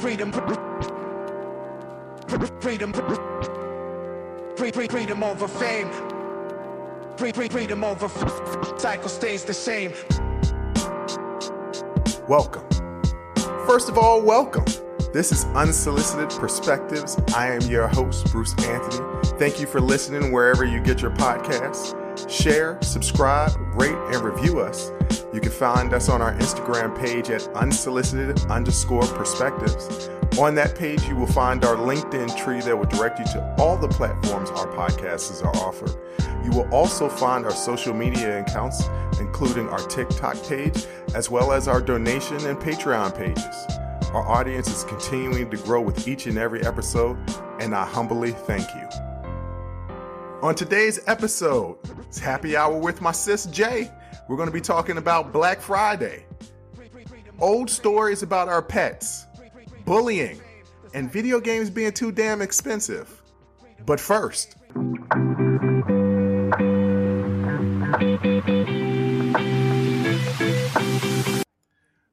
freedom, freedom, freedom over fame, freedom over cycle stays the same. Welcome. First of all, welcome. This is Unsolicited Perspectives. I am your host, Bruce Anthony. Thank you for listening wherever you get your podcasts. Share, subscribe, rate, and review us. You can find us on our Instagram page at unsolicited underscore perspectives. On that page, you will find our Linktree that will direct you to all the platforms our podcasts are offered. You will also find our social media accounts, including our TikTok page, as well as our donation and Patreon pages. Our audience is continuing to grow with each and every episode, and I humbly thank you. On today's episode, it's happy hour with my sis Jay. We're going to be talking about Black Friday, old stories about our pets, bullying, and video games being too damn expensive. But first,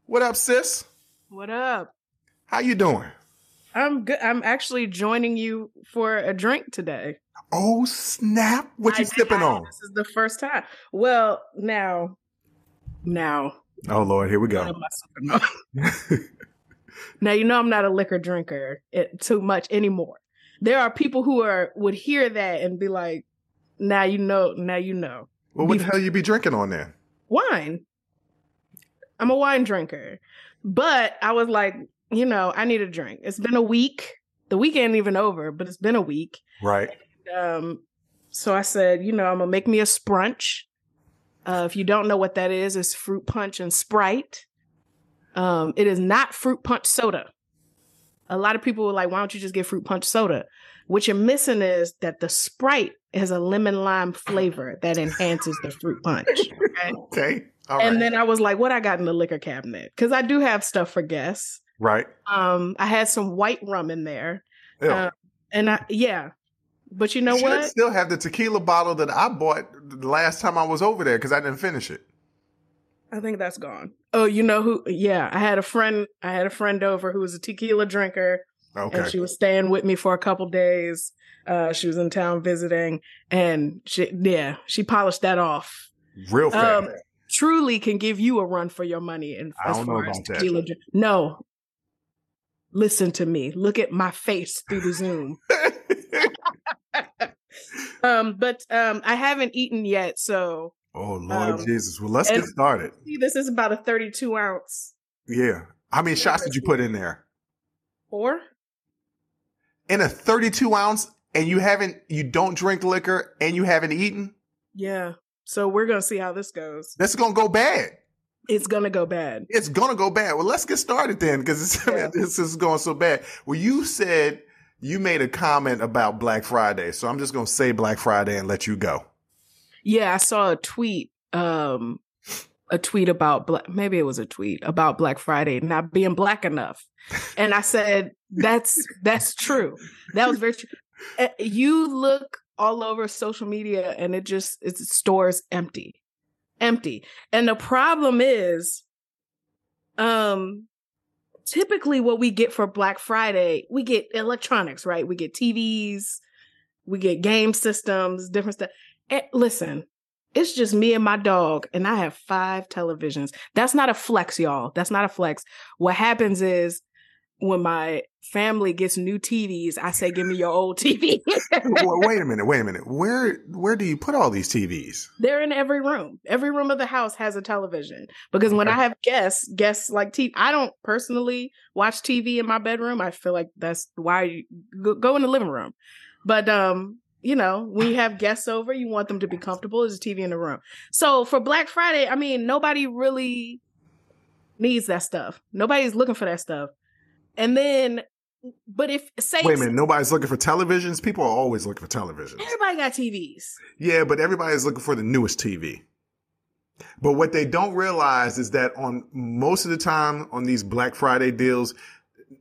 what up, sis? What up? How you doing? I'm good. I'm actually joining you for a drink today. Oh snap! What you sipping on? This is the first time. Well, now, now, Oh Lord, here we go. am I sipping on? now you know I'm not a liquor drinker it, too much anymore. There are people who are would hear that and be like, "Now you know. Now you know." well, what the hell you be drinking on there? Wine. I'm a wine drinker, but I was like, you know, I need a drink. It's been a week. The weekend ain't even over, but it's been a week. Right. Um, so I said, you know, I'm gonna make me a sprunch. Uh, if you don't know what that is, it's fruit punch and Sprite. Um, it is not fruit punch soda. A lot of people were like, why don't you just get fruit punch soda? What you're missing is that the Sprite has a lemon lime flavor that enhances the fruit punch. Okay? Okay. All right. and then I was like, what I got in the liquor cabinet? Because I do have stuff for guests. right. Um, I had some white rum in there. Uh, and I, yeah. But you know Should what? still have the tequila bottle that I bought the last time I was over there because I didn't finish it. I think that's gone. Oh, you know who? Yeah, I had a friend. I had a friend over who was a tequila drinker, Okay. and she was staying with me for a couple days. Uh, she was in town visiting, and she, yeah, she polished that off. Real fast. Um, truly can give you a run for your money. And I as don't far as about that. tequila, no. Listen to me. Look at my face through the Zoom. um, but um, I haven't eaten yet, so oh Lord um, Jesus. Well, let's get started. see, this is about a thirty-two ounce. Yeah. How many shots did you put in there? Four. In a 32 ounce, and you haven't, you don't drink liquor, and you haven't eaten. Yeah. So we're gonna see how this goes. This is gonna go bad. It's gonna go bad. It's gonna go bad. Well, let's get started then, because Yeah. this is going so bad. Well, you said you made a comment about Black Friday, so I'm just gonna say Black Friday and let you go. Yeah, I saw a tweet, um, a tweet about black. Maybe it was a tweet about Black Friday not being black enough, and I said that's that's true. That was very true. Uh, You look all over social media, and it just it's stores empty, empty. And the problem is, um, typically what we get for Black Friday, we get electronics, right? We get TVs, we get game systems, different stuff. Eh, listen, it's just me and my dog, and I have five televisions. That's not a flex, y'all. That's not a flex. What happens is when my family gets new TVs, I say, "Give me your old TV." Wait a minute, wait a minute. Where where do you put all these TVs? They're in every room. Every room of the house has a television because when I have guests, guests like TV. I don't personally watch TV in my bedroom. I feel like that's why you go, go in the living room. But um, you know, when you have guests over, you want them to be comfortable. There's a TV in the room. So for Black Friday, I mean, nobody really needs that stuff. Nobody's looking for that stuff. And then, but if say Wait a minute, nobody's looking for televisions. People are always looking for televisions. everybody got TVs. Yeah, but everybody's looking for the newest TV. But what they don't realize is that on most of the time on these Black Friday deals,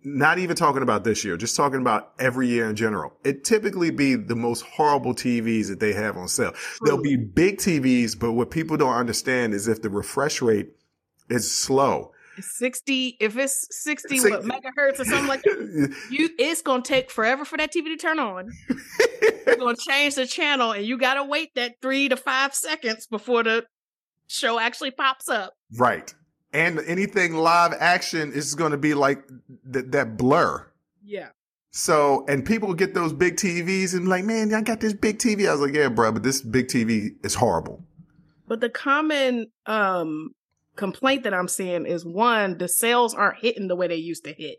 not even talking about this year, just talking about every year in general, it typically be the most horrible TVs that they have on sale. There'll be big TVs, but what people don't understand is if the refresh rate is slow, 60 if it's 60 Six- what, megahertz or something like that you it's gonna take forever for that tv to turn on you're gonna change the channel and you gotta wait that three to five seconds before the show actually pops up right. And anything live action is going to be like th- that blur. yeah So, and people get those big TVs and like, man, I got this big TV. I was like, yeah, bro, but this big TV is horrible. but the common um complaint that i'm seeing is one the sales aren't hitting the way they used to hit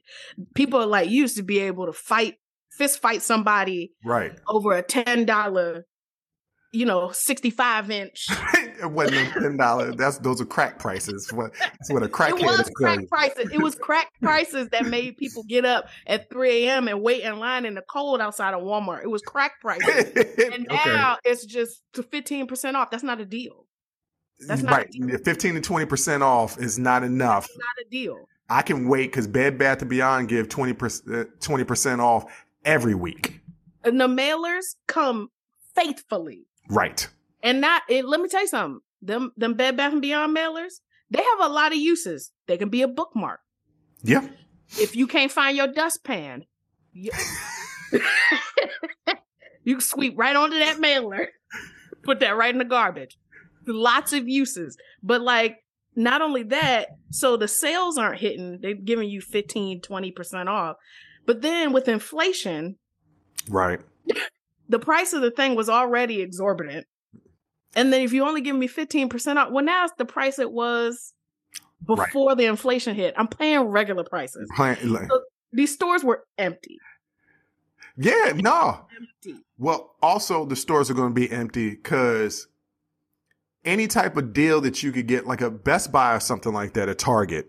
people like used to be able to fight fist fight somebody Right. over a ten dollar, you know, sixty five inch. it wasn't ten dollars. That's those are crack prices. What that's what a crack. It was crack selling. prices. It was crack prices that made people get up at three a.m. and wait in line in the cold outside of Walmart. It was crack prices, and now it's just to fifteen percent off. That's not a deal. That's right. Fifteen to twenty percent off is not enough. Not a deal. I can wait because Bed Bath and Beyond give uh, 20 percent off every week. And the mailers come faithfully, Right. and not. It, let me tell you something. Them them Bed Bath and Beyond mailers, they have a lot of uses. They can be a bookmark. Yeah. if you can't find your dustpan, you, you sweep right onto that mailer, put that right in the garbage. Lots of uses. But like, not only that, so the sales aren't hitting, they're giving you 15, 20% off. But then with inflation, Right. the price of the thing was already exorbitant. And then if you only give me 15% off, well, now it's the price it was Right. before the inflation hit. I'm paying regular prices. Like- These stores were empty. Yeah. No. Empty. Well, also the stores are going to be empty because any type of deal that you could get, like a Best Buy or something like that, a Target,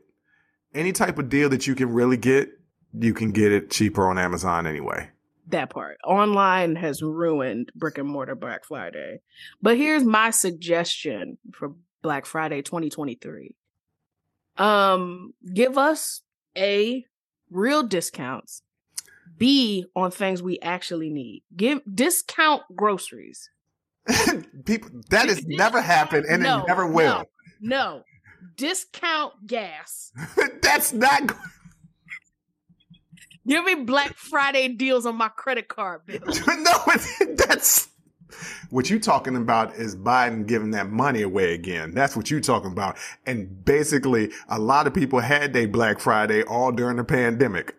any type of deal that you can really get, you can get it cheaper on Amazon anyway. That part. Online has ruined brick and mortar Black Friday. But here's my suggestion for Black Friday 2023. Um, give us A real discounts. B on things we actually need. Give discount groceries. People, that has never happened and No, it never will. No, no. Discount gas. That's not. Give me Black Friday deals on my credit card bill. no, that's what you're talking about is Biden giving that money away again. That's what you're talking about. And basically, a lot of people had their Black Friday all during the pandemic.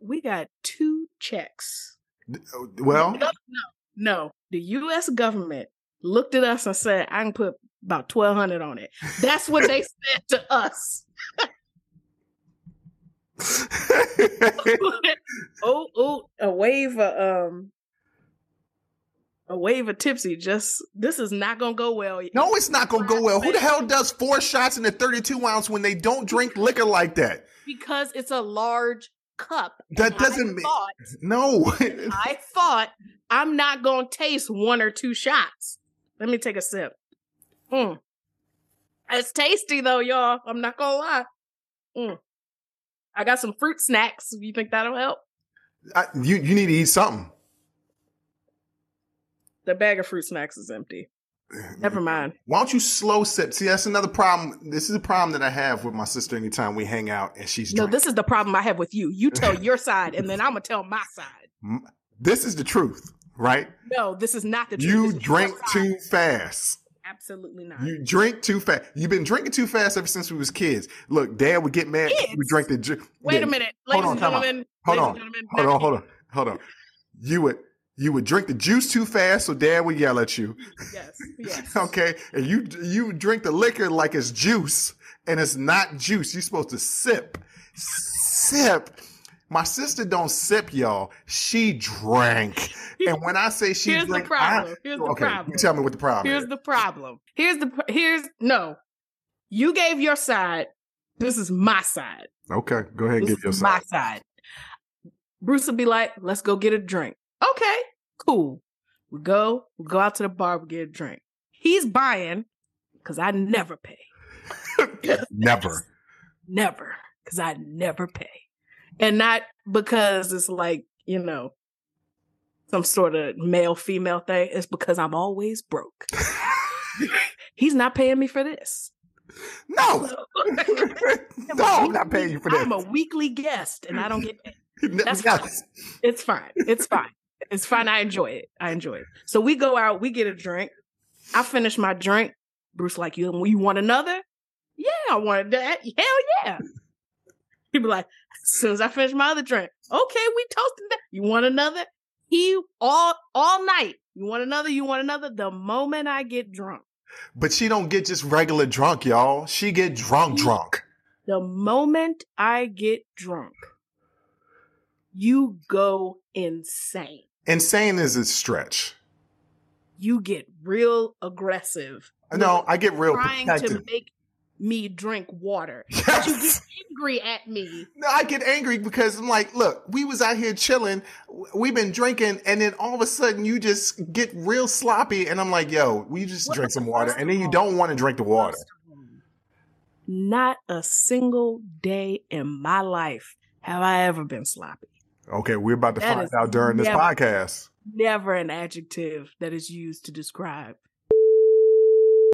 We got two checks. Well, no, no, no. The U.S. government looked at us and said, "I can put about twelve hundred on it." That's what they said to us. oh, oh, a wave of um, a wave of tipsy. Just this is not gonna go well. no, it's not gonna go well. Who the hell does four shots in a 32 ounce when they don't drink liquor like that? because it's a large cup. That doesn't I mean- thought, No. I thought I'm not gonna taste one or two shots. Let me take a sip. Mm. It's tasty though, y'all. I'm not gonna lie. Mm. I got some fruit snacks. You think that'll help? I, you you need to eat something. The bag of fruit snacks is empty. Never mind. Why don't you slow sip? See, that's another problem. This is a problem that I have with my sister anytime we hang out and she's No, this is the problem I have with you. You tell your side, and then I'm gonna tell my side. This is the truth, right? No, this is not the truth. You drink too fast. Absolutely not. You drink too fast. You've been drinking too fast ever since we was kids. Look, Dad would get mad. We drink the. ju- Wait yeah, a minute, Hold ladies on, and gentlemen. Hold ladies on. and gentlemen, Hold on, hold on, hold on. You would you would drink the juice too fast, so Dad would yell at you. Yes, yes. Okay, and you you drink the liquor like it's juice, and it's not juice. You're supposed to sip, sip. My sister don't sip, y'all. She drank, and when I say she Here's the problem. I- Here's the okay, problem. You tell me what the problem is. Here's is. the problem. Here's the here's no. You gave your side. This is my side. okay, go ahead and This give your is my side. side. Bruce would be like, "Let's go get a drink." Okay, cool. We go. We go out to the bar. We get a drink. He's buying because I never pay. Never. Never, because I never pay, and not because it's like you know some sort of male female thing. It's because I'm always broke. He's not paying me for this. No, no, I'm not paying you for this. I'm a weekly guest and I don't get paid. That's Yes. It's fine. It's fine. It's fine. I enjoy it. I enjoy it. So we go out, we get a drink. I finish my drink. Bruce like, you you want another? Yeah, I wanted that. Hell yeah. He'd be like, as soon as I finish my other drink, okay, we toasted that. You want another? He all all night. You want another? You want another? The moment I get drunk, But she don't get just regular drunk, y'all. She get drunk, drunk. the moment I get drunk, you go insane. Insane is a stretch. You get real aggressive. No, I get real trying protective. to make me drink water. But you get angry at me. No, I get angry because I'm like, look, we was out here chilling, we've been drinking, and then all of a sudden you just get real sloppy, and I'm like, yo, we just Well, drink some water, and then you don't want to drink the water. First of all, Not a single day in my life have I ever been sloppy. Okay, we're about to That find out during this podcast. Never an adjective that is used to describe.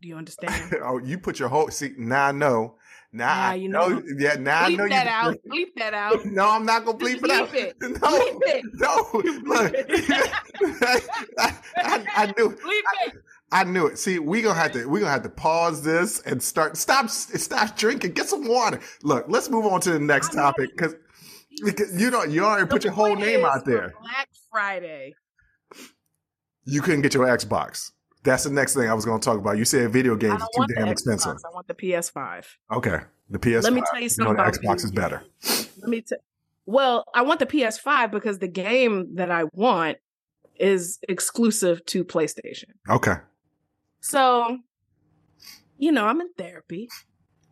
Do you understand? oh, you put your whole see now I know. Now Now I you know. know. Yeah, now I know Bleep that you out. Bleep that out. No, I'm not gonna bleep it out. It. No, Bleep it. no. Look, I, I, I knew Bleep it. I knew it. See, we gonna have to we gonna have to pause this and start stop stop drinking. Get some water. Look, let's move on to the next topic because you know you already put your whole name out there. Black Friday. You couldn't get your Xbox. That's the next thing I was gonna talk about. You said video games are too damn expensive. I want the PS5. Okay, the PS5. Let me tell you something. You know the about Xbox is better. Let me tell. Well, I want the PS5 because the game that I want is exclusive to PlayStation. Okay, So, you know, I'm in therapy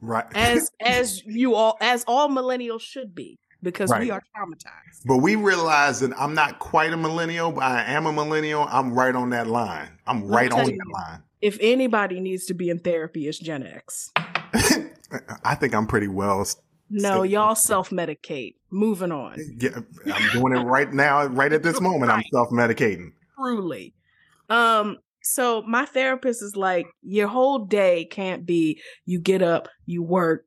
right. as as you all as all millennials should be because Right. we are traumatized. But we realize that I'm not quite a millennial, but I am a millennial. I'm right on that line. I'm right on you. that line. If anybody needs to be in therapy, it's Gen X. I think I'm pretty well. No, y'all self medicate. Moving on. Yeah, I'm doing it right now, right at this moment. I'm self medicating. Truly. Um, so my therapist is like, your whole day can't be you get up, you work,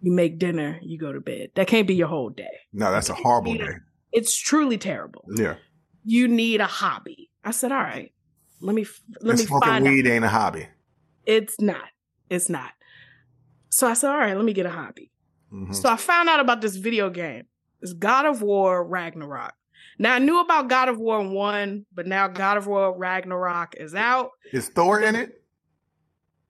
you make dinner, you go to bed. That can't be your whole day. No, that's a horrible day. It's truly terrible. Yeah, You need a hobby. I said, all right, let me let me find out. weed ain't a hobby. It's not. It's not. So I said, all right, let me get a hobby. Mhm. So I found out about this video game. It's God of War Ragnarok. Now I knew about God of War 1, but now God of War Ragnarok is out. Is Thor in it?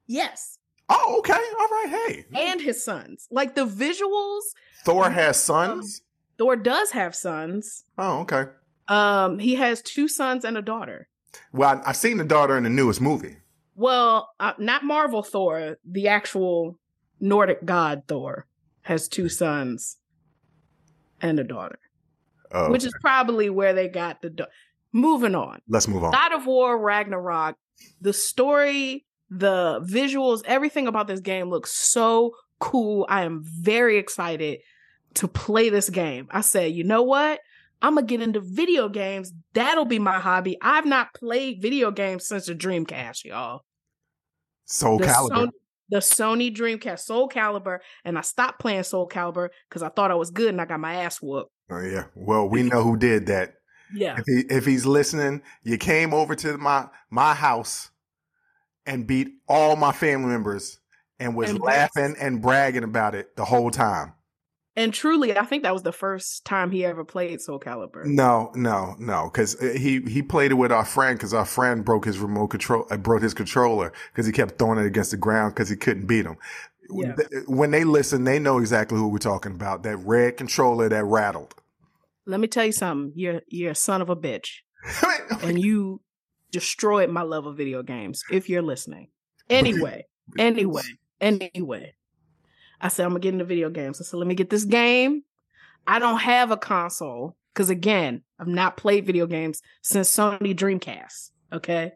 Yes. Oh, okay. All right. Hey, And his sons. Like the visuals, Thor has sons. Thor does have sons. Oh, okay. Um, he has two sons and a daughter. Well, I- I've seen the daughter in the newest movie. Well, uh, not Marvel Thor, the actual Nordic god Thor has two sons and a daughter, Oh, which is probably where they got the. Da- Moving on. let's move on. God of War Ragnarok, the story, the visuals, everything about this game looks so cool. I am very excited to play this game. I said, you know what? I'm gonna get into video games. That'll be my hobby. I've not played video games since the Dreamcast, y'all. Soul The Calibur. Sony, the Sony Dreamcast Soul Calibur, and I stopped playing Soul Calibur because I thought I was good and I got my ass whooped. Oh yeah. Well, we know who did that. Yeah. If he if he's listening, you came over to my my house and beat all my family members and was And laughing and bragging about it the whole time. And truly, I think that was the first time he ever played Soul Calibur. No, no, no, because he he played it with our friend because our friend broke his remote control, uh, broke his controller because he kept throwing it against the ground because he couldn't beat him. Yeah. When they listen, they know exactly who we're talking about. That red controller that rattled. Let me tell you something. You're you're a son of a bitch, and you destroyed my love of video games. If you're listening, anyway, anyway, anyway, I said I'm gonna get into video games. I said let me get this game. I don't have a console because again, I've not played video games since Sony Dreamcast. Okay,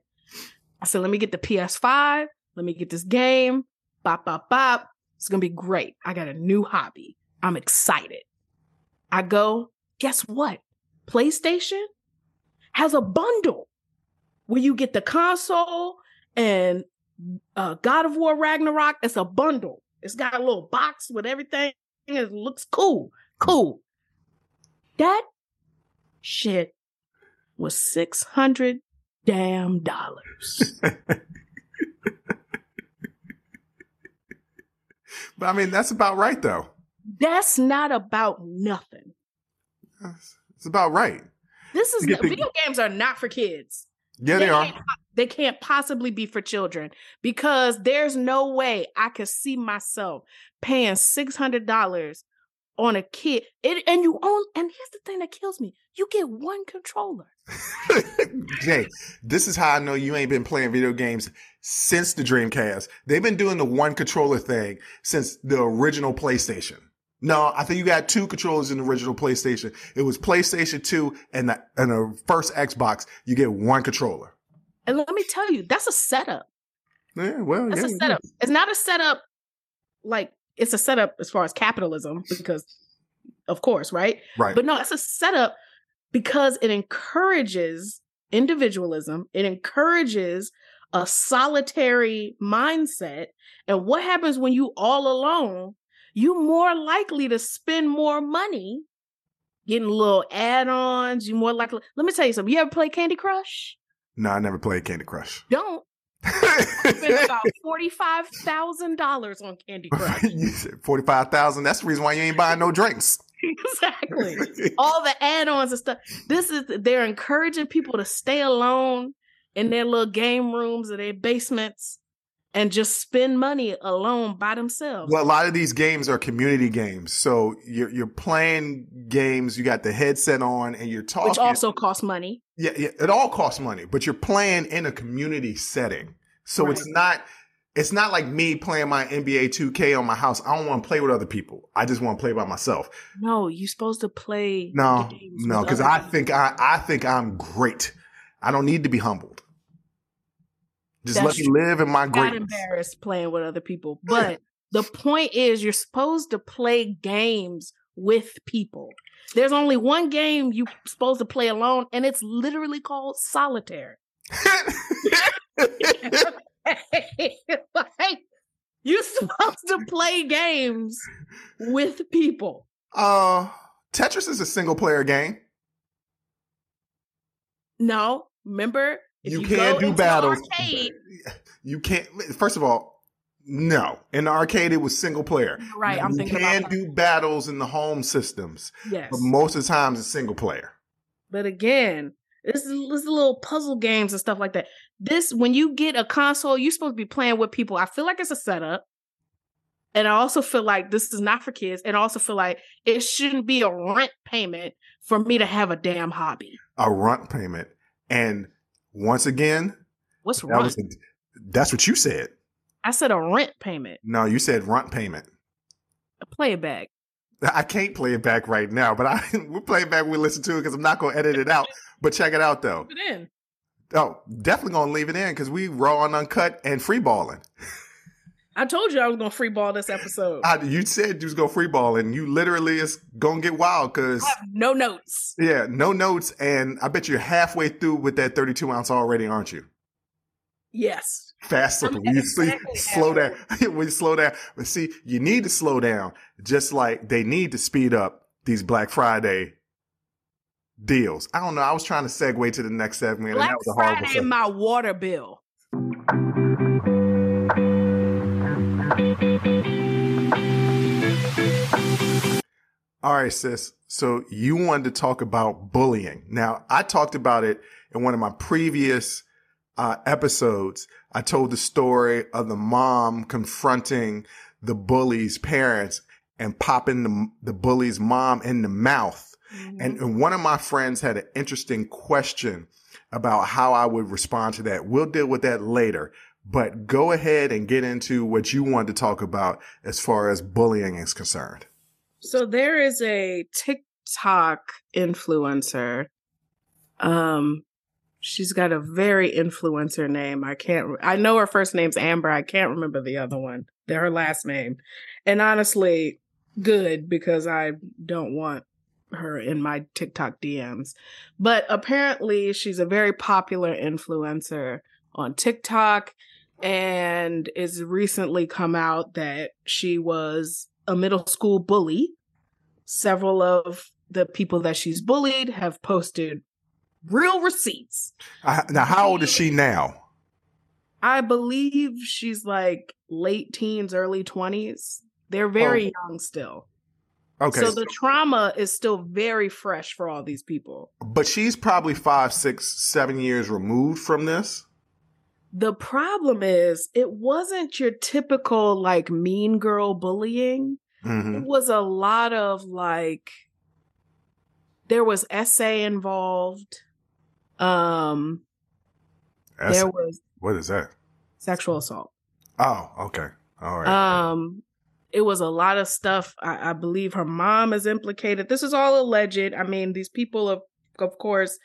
I said let me get the PS5. Let me get this game. Bop bop bop. It's gonna be great. I got a new hobby. I'm excited. I go. Guess what? PlayStation has a bundle where you get the console and uh, God of War Ragnarok. It's a bundle. It's got a little box with everything. It looks cool. Cool. That shit was six hundred damn dollars. but I mean, that's about right, though. That's not about nothing. It's about right. This is the- video games are not for kids. Yeah, they are. can't, they can't possibly be for children because there's no way I could see myself paying six hundred dollars on a kid. It, and you own. And here's the thing that kills me: you get one controller. Jay, this is how I know you ain't been playing video games since the Dreamcast. They've been doing the one controller thing since the original PlayStation. No, I think you got two controllers in the original PlayStation. It was PlayStation 2 and the, and the first Xbox. You get one controller. And let me tell you, that's a setup. Yeah, well, That's yeah, a setup. It's not a setup like it's a setup as far as capitalism because, of course, right? Right. But no, it's a setup because it encourages individualism. It encourages a solitary mindset. And what happens when you all alone? You more likely to spend more money getting little add-ons. You're more likely. Let me tell you something. You ever play Candy Crush? no, I never played Candy Crush. Don't spend about forty-five thousand dollars on Candy Crush. you said 45,000. That's the reason why you ain't buying no drinks. exactly. all the add-ons and stuff. This is they're encouraging people to stay alone in their little game rooms or their basements and just spend money alone by themselves. Well, a lot of these games are community games. So you're, you're playing games, you got the headset on and you're talking. which also costs money. yeah, yeah, it all costs money, but you're playing in a community setting. So it's not, it's not like me playing my NBA 2K on my house. I don't want to play with other people. I just want to play by myself. No, you're supposed to play. No, the games no, because I people. think I, I think I'm great. I don't need to be humbled. Just That's let me live in my got greatness. embarrassed playing with other people. But the point is, you're supposed to play games with people. There's only one game you're supposed to play alone, and it's literally called solitaire. like, you're supposed to play games with people. uh, Tetris is a single player game. No, remember you, you, can't do battles. arcade- You can't. First of all, no. In the arcade, it was single player. right? I'm you thinking can about do battles in the home systems, yes, but most of the times it's single player. But again, this is, this is little puzzle games and stuff like that. This when you get a console, you're supposed to be playing with people. I feel like it's a setup. And I also feel like this is not for kids. And I also feel like it shouldn't be a rent payment for me to have a damn hobby. A rent payment, and once again, What's that rent? a, that's what you said. I said a rent payment. No, you said rent payment. Play it back. I can't play it back right now, but I we'll play it back we listen to it because I'm not going to edit it out. But check it out though. Put it in. Oh, definitely going to leave it in because we raw and uncut and free balling. I told you I was gonna free ball this episode. I you said you was going to free ball and you literally is going to get wild because no notes. yeah, no notes. And I bet you're halfway through with that 32 ounce already, aren't you? Yes. Fast slipper. When you exactly slow down. when you slow down. But see, you need to slow down just like they need to speed up these Black Friday deals. I don't know. I was trying to segue to the next segment Black and that was a horrible Friday, segment. my water bill. All right, sis. So you wanted to talk about bullying. Now, I talked about it in one of my previous uh, episodes. I told the story of the mom confronting the bully's parents and popping the, the bully's mom in the mouth. And, and one of my friends had an interesting question about how I would respond to that. We'll deal with that later. But go ahead and get into what you wanted to talk about as far as bullying is concerned. So there is a TikTok influencer. Um, she's got a very influencer name. I can't. re- I know her first name's Amber. I can't remember the other one. They're her last name. And honestly, good because I don't want her in my TikTok DMs. But apparently, she's a very popular influencer on TikTok. and it's recently come out that she was a middle school bully. Several of the people that she's bullied have posted real receipts. I, now, how old is she now? I believe she's like late teens, early 20s. They're very Oh. young still. Okay, So the trauma is still very fresh for all these people. but she's probably five, six, seven years removed from this. The problem is, it wasn't your typical like mean girl bullying. hmm It was a lot of like, there was essay involved. Um, there was what is that? sexual assault. Oh, okay, all right. Um, it was a lot of stuff. I, I believe her mom is implicated. This is all alleged. I mean, these people of of course,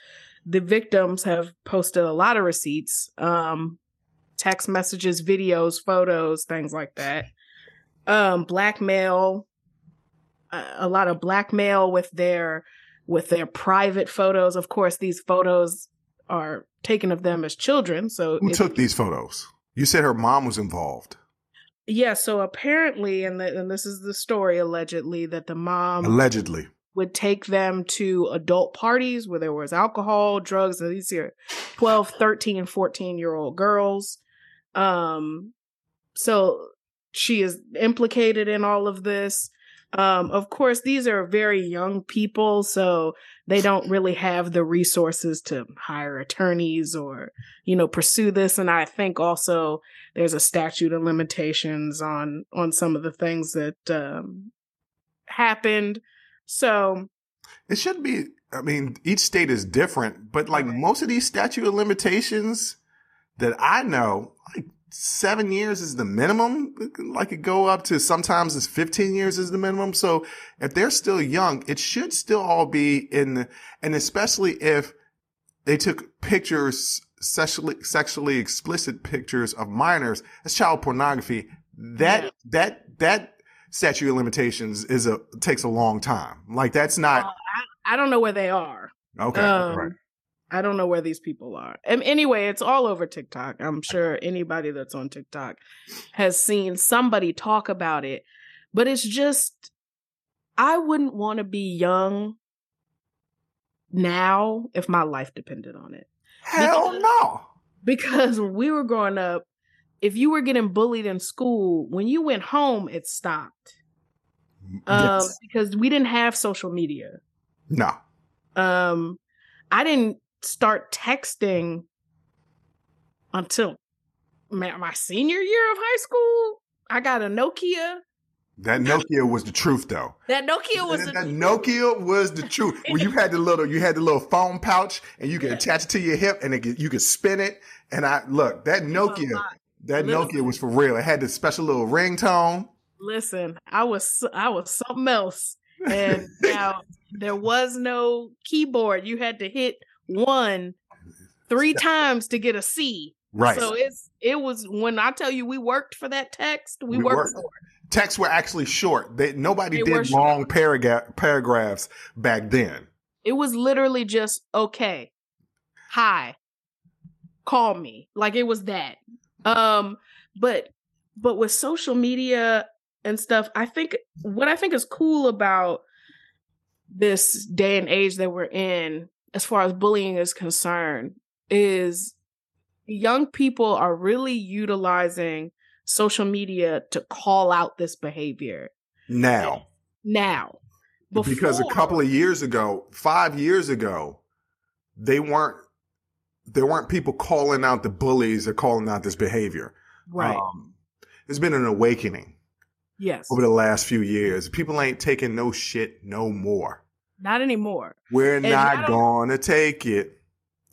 the victims have posted a lot of receipts, um, text messages, videos, photos, things like that. Um, blackmail, a, lot of blackmail with their with their private photos. Of course, these photos are taken of them as children. So Who took these photos? You said her mom was involved. Yeah, so apparently, and, the, and this is the story allegedly, that the mom Allegedly. Would take them to adult parties where there was alcohol, drugs, and these are 12, 13, 14 year old girls. Um, so she is implicated in all of this. Um, of course, these are very young people, so they don't really have the resources to hire attorneys or, you know, pursue this. And I think also there's a statute of limitations on on some of the things that um, happened. So It should be. I mean, each state is different, but like most of these statute of limitations that I know, like seven years is the minimum. Like it go up to sometimes it's 15 years is the minimum. So if they're still young, it should still all be in, the, and especially if they took pictures, sexually, sexually explicit pictures of minors, that's child pornography. That, Yeah. that, that statute of limitations is a, takes a long time. Like that's not, Uh, I don't know where they are. okay. Um, right. I don't know where these people are. And anyway, it's all over TikTok. I'm sure anybody that's on TikTok has seen somebody talk about it. But it's just, I wouldn't want to be young now if my life depended on it. Hell because- no. Because when we were growing up, if you were getting bullied in school, when you went home, it stopped. Um, Yes. because we didn't have social media. No. Um, I didn't start texting until my, my senior year of high school. I got a Nokia. That Nokia was the truth though. That Nokia was that, the that Nokia was the truth. You had the little, you had the little phone pouch and you could Yeah. attach it to your hip and it you could spin it. And I look, that Nokia, that Listen. Nokia was for real. It had this special little ringtone. Listen, I was I was something else, and now there was no keyboard. You had to hit one three times to get a C. Right. So it's it was when I tell you we worked for that text, we, We worked, worked. for it. Texts were actually short. They, nobody They did long paragraph, paragraphs back then. It was literally just okay, hi, call me. Like it was that. Um, but but with social media and stuff, I think what I think is cool about this day and age that we're in, as far as bullying is concerned, is young people are really utilizing social media to call out this behavior Now, now. because a couple of years ago, five years ago, they weren't, there weren't people calling out the bullies or calling out this behavior. right, Um, there's been an awakening yes, over the last few years. People ain't taking no shit no more. not anymore. We're I not gonna take it.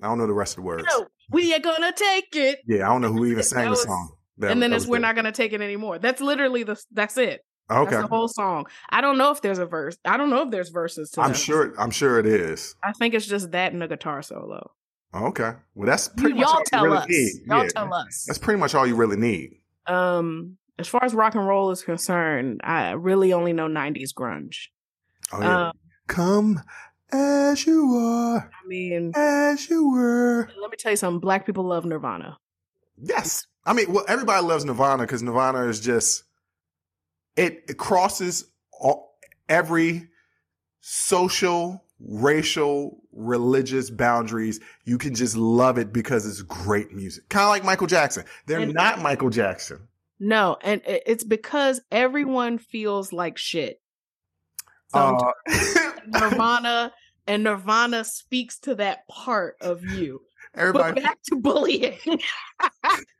I don't know the rest of the words. No, we are gonna take it. Yeah, I don't know who even sang That the song. That- and then it's we're good. not gonna take it anymore. That's literally the that's it. Okay, That's the whole song. I don't know if there's a verse. I don't know if there's verses to I'm that. sure. I'm sure it is. I think it's just that and a guitar solo. Okay, well that's You, pretty much all y'all you tell really us. need. Y'all Yeah, tell us. That's pretty much all you really need. Um, as far as rock and roll is concerned, I really only know '90s grunge. Oh yeah. Um, Come as you are, I mean, as you were. let me tell you something. Black people love Nirvana. Yes. I mean, well, everybody loves Nirvana because Nirvana is just it, it crosses all, every social, racial, religious boundaries. You can just love it because it's great music. Kind of like Michael Jackson. They're And- not Michael Jackson. No, and it's because everyone feels like shit. Uh, Nirvana and Nirvana speaks to that part of you. But everybody, back to bullying.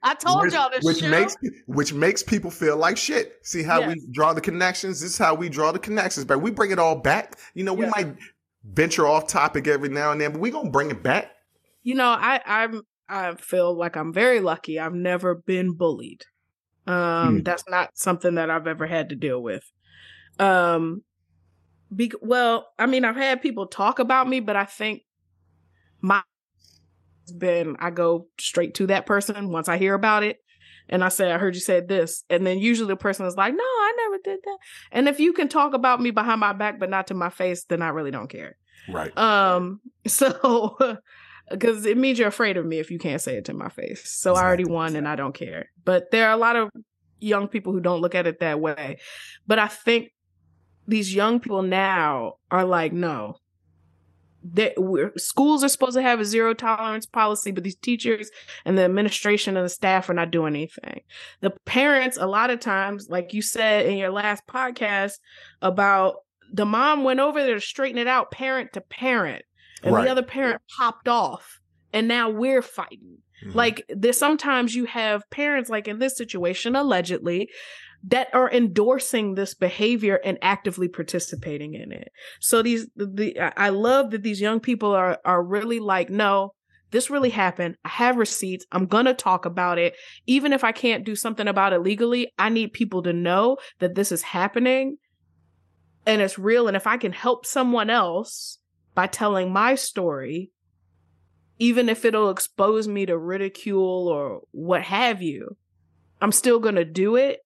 I told which, y'all this which show. makes which makes people feel like shit. See how Yes. we draw the connections. This is how we draw the connections. But we bring it all back. You know, we Yeah. might venture off topic every now and then, but we're gonna bring it back. you know, I I'm I feel like I'm very lucky. I've never been bullied. Um, Hmm. that's not something that I've ever had to deal with. Um, be, well, I mean, I've had people talk about me, but I think my has been I go straight to that person once I hear about it. And I say, I heard you said this. And then usually the person is like, no, I never did that. And if you can talk about me behind my back, but not to my face, then I really don't care. Right. Um, so because it means you're afraid of me if you can't say it to my face. So I already Exactly, won and I don't care. But there are a lot of young people who don't look at it that way. But I think these young people now are like, no. That we're, schools are supposed to have a zero tolerance policy, but these teachers and the administration and the staff are not doing anything. The parents, a lot of times, like you said in your last podcast about the mom went over there to straighten it out, parent to parent, and Right. the other parent popped off, and now we're fighting. Mhm. Like there's sometimes you have parents, like in this situation, allegedly, that are endorsing this behavior and actively participating in it. So these the, I love that these young people are are really like, no, this really happened. I have receipts. I'm gonna talk about it. Even if I can't do something about it legally, I need people to know that this is happening and it's real. And if I can help someone else by telling my story, even if it'll expose me to ridicule or what have you, I'm still going to do it.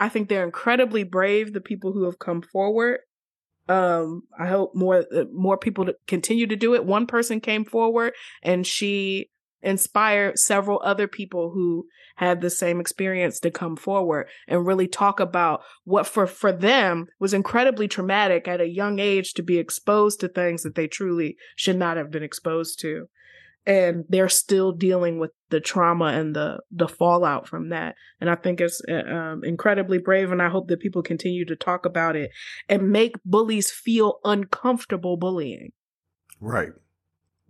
I think they're incredibly brave, the people who have come forward. Um, I hope more uh, more people continue to do it. One person came forward and she inspired several other people who had the same experience to come forward and really talk about what for for them was incredibly traumatic at a young age to be exposed to things that they truly should not have been exposed to and they're still dealing with the trauma and the the fallout from that and i think it's uh, um, incredibly brave and i hope that people continue to talk about it and make bullies feel uncomfortable bullying Right.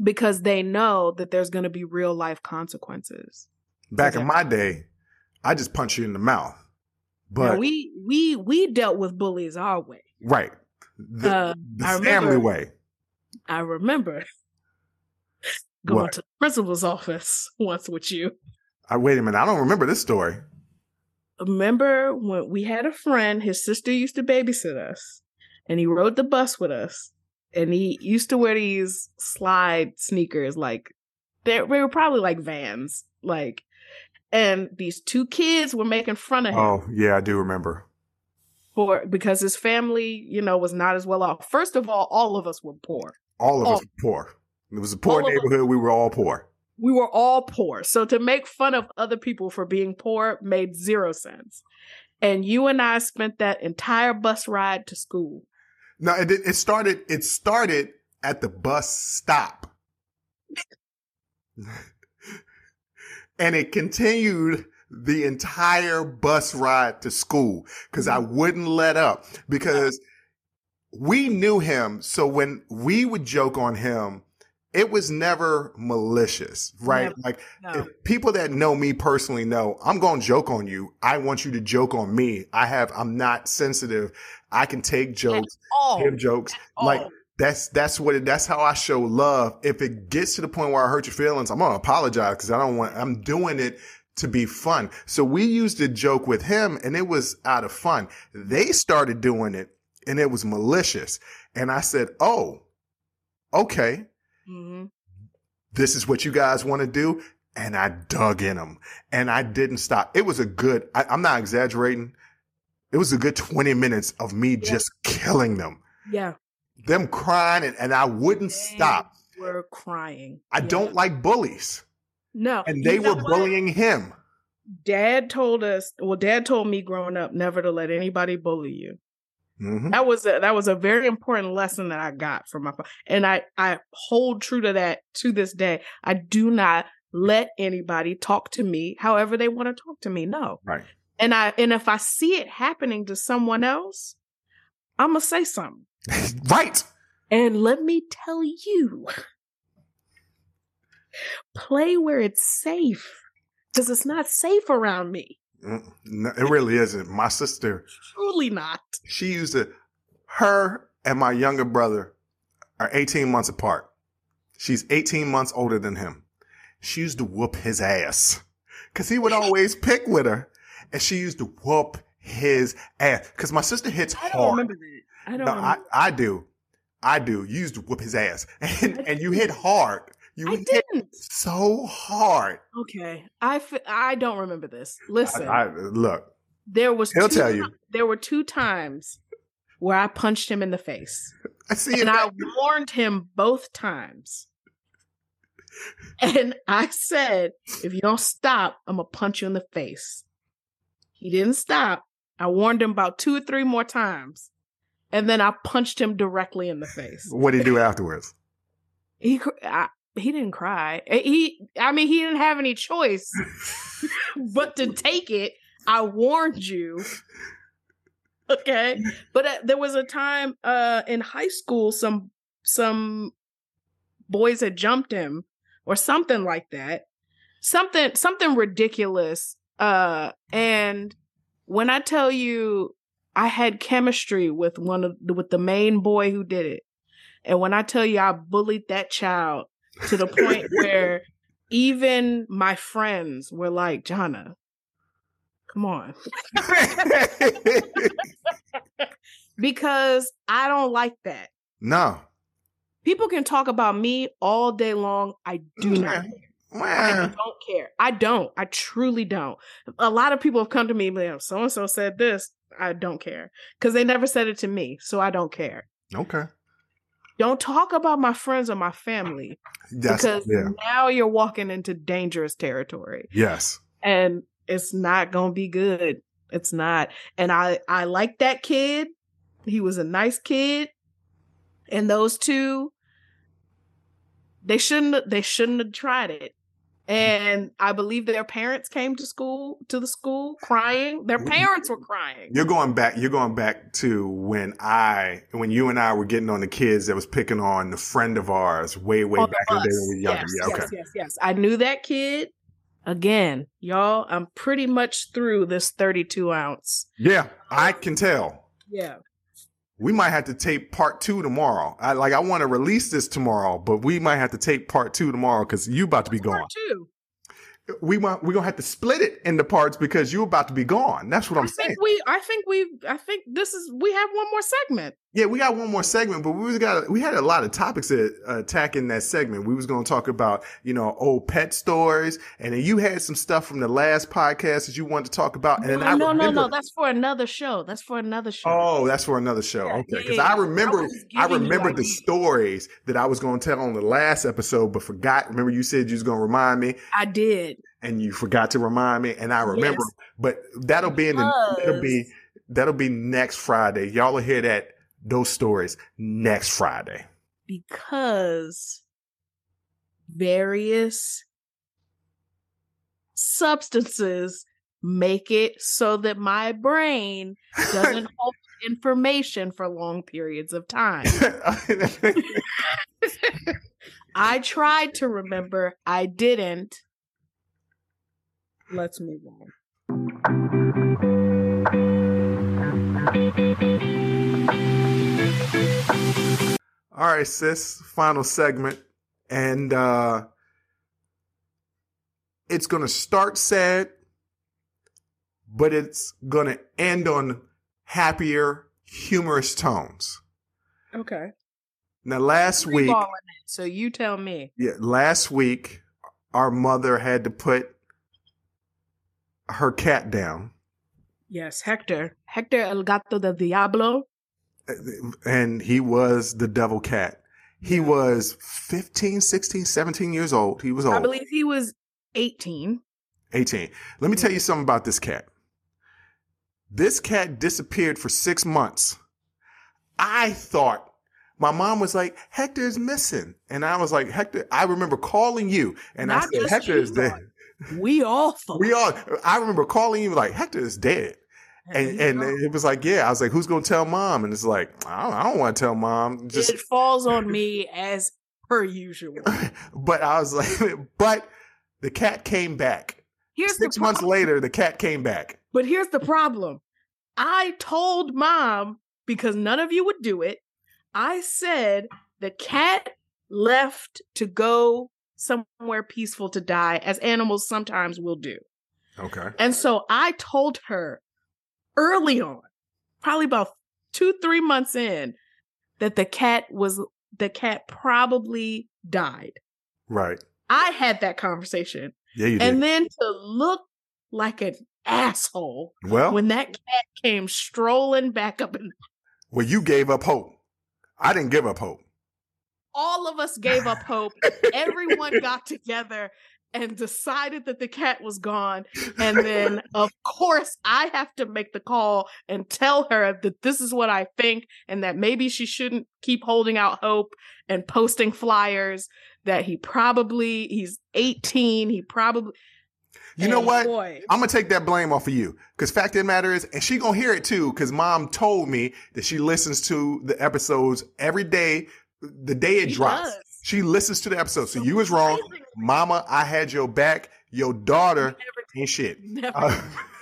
because they know that there's going to be real life consequences Back in my day, I just punch you in the mouth. But now, we we we dealt with bullies our way right. The, Uh, the family remember- way. i remember going What? to the principal's office once with you I wait a minute. I don't remember this story. remember when we had a friend, his sister used to babysit us, and he rode the bus with us, and he used to wear these slide sneakers, like they were probably like Vans, like, and these two kids were making fun of him Oh, yeah, I do remember. for because his family, you know, was not as well off. First of all, all of us were poor. All of Oh. us were poor. It was a poor All neighborhood. We were all poor. We were all poor. So to make fun of other people for being poor made zero sense. And you and I spent that entire bus ride to school No, it, it started. It started at the bus stop, and it continued the entire bus ride to school because I mm-hmm. wouldn't let up because we knew him. So when we would joke on him, it was never malicious, right? Never. Like No. people that know me personally know I'm going to joke on you. I want you to joke on me. I have, I'm not sensitive. I can take jokes, all. give jokes. all. Like that's, that's what it, that's how I show love. If it gets to the point where I hurt your feelings, I'm going to apologize because I don't want, I'm doing it to be fun. So we used a joke with him and it was out of fun. They started doing it and it was malicious. And I said, Oh, okay Mhm. this is what you guys want to do. And I dug in them and I didn't stop. It was a good, I, I'm not exaggerating. It was a good 20 minutes of me just killing them, Yeah. them crying and, and I wouldn't They stop. We're crying. I Yeah. don't like bullies. No. and they You know were what? bullying him. Dad told us, well, dad told me growing up never to let anybody bully you. Mhm. That was a, that was a very important lesson that I got from my father. And I, I hold true to that to this day. I do not let anybody talk to me however they want to talk to me. No. Right. And I and if I see it happening to someone else, I'm gonna say something. right. And let me tell you, play where it's safe. Because it's not safe around me. No, it really isn't. My sister, Truly not. she used to, her and my younger brother are 18 months apart. She's 18 months older than him. She used to whoop his ass because he would always pick with her and she used to whoop his ass because my sister hits I hard. remember that. I don't No, I. I do. I do. You used to whoop his ass and, and you hit hard. You I didn't. so hard. Okay. I, f- I don't remember this. Listen, I, I, look, there was he'll two, tell you. There were two times where I punched him in the face. I see and I warned him both times. And I said, if you don't stop, I'm going to punch you in the face. He didn't stop. I warned him about two or three more times. And then I punched him directly in the face. What did he do afterwards? He I, he didn't cry. Eh, He I mean he didn't have any choice but to take it. I warned you. Okay. But uh, there was a time uh in high school some some boys had jumped him or something like that. Something something ridiculous. Uh and when I tell you I had chemistry with one of the, with the main boy who did it. And when I tell you I bullied that child to the point where even my friends were like, Jonna, come on. because I don't like that. no. People can talk about me all day long. I do not. I don't care. I don't. I truly don't. A lot of people have come to me so and so said this. I don't care because they never said it to me. So I don't care. okay. Don't talk about my friends or my family That's, because yeah. now you're walking into dangerous territory. Yes. and it's not gonna be good. It's not. And I I like that kid. He was a nice kid. And those two, they shouldn't they shouldn't have tried it. And I believe their parents came to school to the school crying. Their parents were crying. You're going back. You're going back to when I, when you and I were getting on the kids that was picking on the friend of ours way, way on back in the day when we were younger. Yes, yeah. Okay. yes, yes, yes. I knew that kid. Again, y'all, I'm pretty much through this 32 ounce. Yeah. I can tell. Yeah. We might have to tape part two tomorrow. I like. I want to release this tomorrow, but we might have to tape part two tomorrow because you about to be gone. Part two. We want. We're gonna have to split it into parts because you're about to be gone. That's what I'm I saying. think we I think we I think this is we have one more segment. Yeah, we got one more segment, but we was got we had a lot of topics to uh, attack in that segment. We was going to talk about you know old pet stories, and then you had some stuff from the last podcast that you wanted to talk about, and then no, I no, no, remember, no. That's for another show. That's for another show. Oh, that's for another show. Yeah, okay, because yeah, I remember I I, remembered the stories that I was going to tell on the last episode, but forgot. Remember, you said you was going to remind me, I did. and you forgot to remind me, and I remember. Yes. But that'll be in the that'll be that'll be next Friday. Y'all will hear that those stories next Friday. Because various substances make it so that my brain doesn't hold information for long periods of time. I tried to remember, I didn't. Let's move on. All right, sis. Final segment, and uh it's gonna start sad, but it's gonna end on happier, humorous tones. Okay. Now, last week, it, So you tell me. yeah, last week, our mother had to put her cat down, Yes, Hector. Hector El Gato del Diablo. And he was the devil cat. He was 15, 16, 17 years old. He was old. I believe he was 18. 18. Let me tell you something about this cat. This cat disappeared for six months. I thought my mom was like, Hector is missing. And I was like, Hector, I remember calling you and Not I said, Hector is dead. We all thought. We all, I remember calling you like, Hector is dead. And, and it was like, yeah, I was like, who's going to tell mom? And it's like, I don't, I don't want to tell mom. Just, it falls on me as per usual. but I was like, but the cat came back. Here's Six months later, the cat came back. But here's the problem. I told mom because none of you would do it. I said the cat left to go somewhere peaceful to die, as animals sometimes will do. Okay. And so I told her early on, probably about two, three months in, that the cat was, the cat probably died. Right. I had that conversation. Yeah, you did. And then to look like an asshole well, when that cat came strolling back up and well, you gave up hope. I didn't give up hope. all of us gave up hope. Everyone got together and decided that the cat was gone. And then, of course, I have to make the call and tell her that this is what I think and that maybe she shouldn't keep holding out hope and posting flyers. That he probably, he's 18, he probably. You know and what? Boy, I'm gonna take that blame off of you. Cause fact of the matter is, and she gonna hear it too, cause mom told me that she listens to the episodes every day, the day it She drops. does. She listens to the episode. So you was wrong. Mama, I had your back. Your daughter ain't shit. Never, Uh,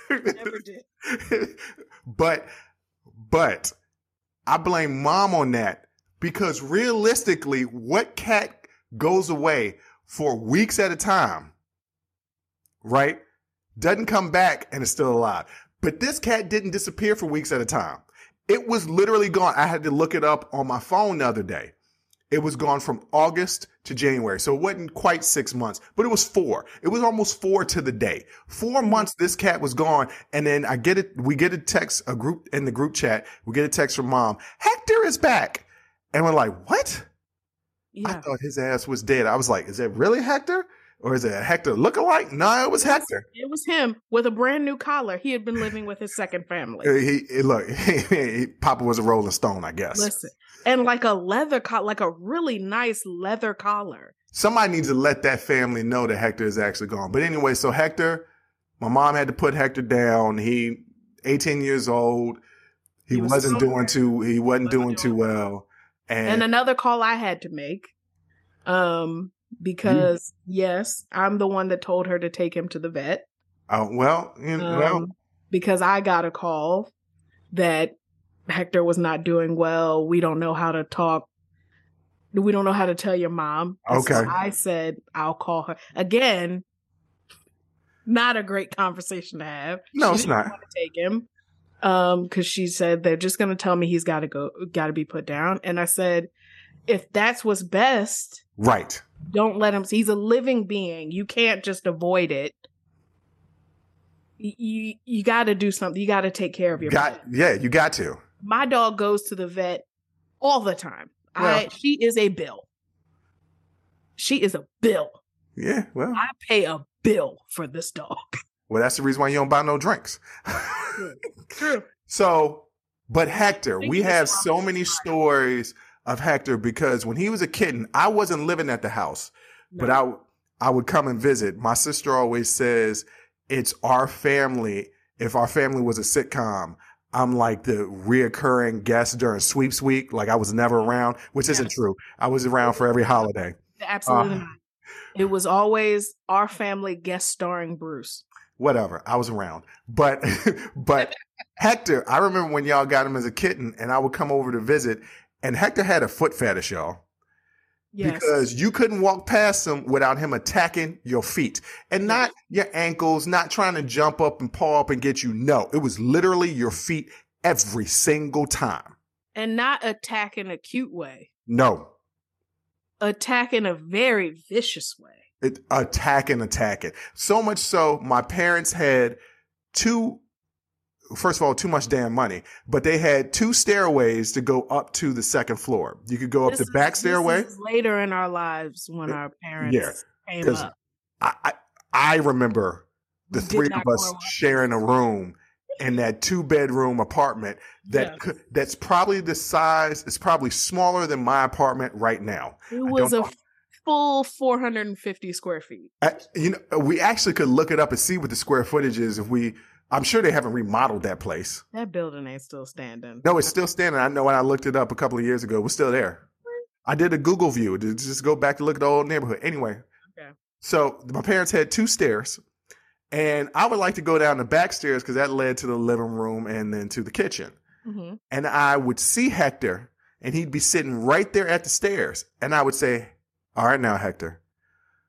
never did. but but I blame mom on that because realistically, what cat goes away for weeks at a time, right? Doesn't come back and is still alive. But this cat didn't disappear for weeks at a time. It was literally gone. I had to look it up on my phone the other day. It was gone from August to January. So it wasn't quite six months, but it was four. It was almost four to the day. Four mm-hmm. months this cat was gone. And then I get it, we get a text, a group in the group chat, we get a text from mom, Hector is back. And we're like, what? I thought his ass was dead. I was like, is it really Hector? Or is it a Hector lookalike? No, it was Hector. It was him with a brand new collar. He had been living with his second family. He, he- look, he, Papa was a Rolling Stone, I guess. Listen, and like a leather collar, like a really nice leather collar. Somebody needs to let that family know that Hector is actually gone. But anyway, so Hector, my mom had to put Hector down. He, 18 years old. He, He was wasn't so doing too, he wasn't Wasn't doing doing too well. And And, another call I had to make, um, because yes, I'm the one that told her to take him to the vet. oh, well, you know, well, Um, because I got a call that Hector was not doing well. We don't know how to talk. We don't know how to tell your mom. And so Okay. I said I'll call her again. Not a great conversation to have. No, She it's didn't not. want to take him. Um, because she said they're just gonna tell me he's got to go, got to be put down. And I said, if that's what's best, right. don't let him. He's a living being. You can't just avoid it. You you got to do something. You got to take care of your Got, yeah, you got to. My dog goes to the vet all the time. I she is a bill. She is a bill. Yeah, well, I pay a bill for this dog. well, that's the reason why you don't buy no drinks. True. So, but Hector, we have so many stories of Hector because when he was a kitten, I wasn't living at the house, but I I would come and visit. My sister always says it's our family. If our family was a sitcom, I'm like the reoccurring guest during sweeps week. Like I was never around, which isn't true. I was around for every holiday. absolutely Uh, not. It was always our family guest starring Bruce. whatever. I was around. But but Hector, I remember when y'all got him as a kitten and I would come over to visit and Hector had a foot fetish, y'all. Yes. Because you couldn't walk past him without him attacking your feet. And not your ankles, not trying to jump up and paw up and get you. No, it was literally your feet every single time. and not attack in a cute way. No. Attack in a very vicious way. It, attack and attack it. So much so, my parents had two, first of all, too much damn money, but they had two stairways to go up to the second floor. You could go up This the is- back stairway. later in our lives when uh, our parents Yeah, came up. I, I, I remember the Did three of us sharing a room in that two bedroom apartment that Yes. that's probably the size. It's probably smaller than my apartment right now. It was a full 450 square feet. I, you know, we actually could look it up and see what the square footage is if we. I'm sure they haven't remodeled that place. That building ain't still standing. No, it's still standing. I know when I looked it up a couple of years ago, it was still there. I did a Google view to just go back to look at the old neighborhood. Anyway, Okay. so my parents had two stairs, and I would like to go down the back stairs because that led to the living room and then to the kitchen. hmm And I would see Hector, and he'd be sitting right there at the stairs, and I would say, "All right, now, Hector,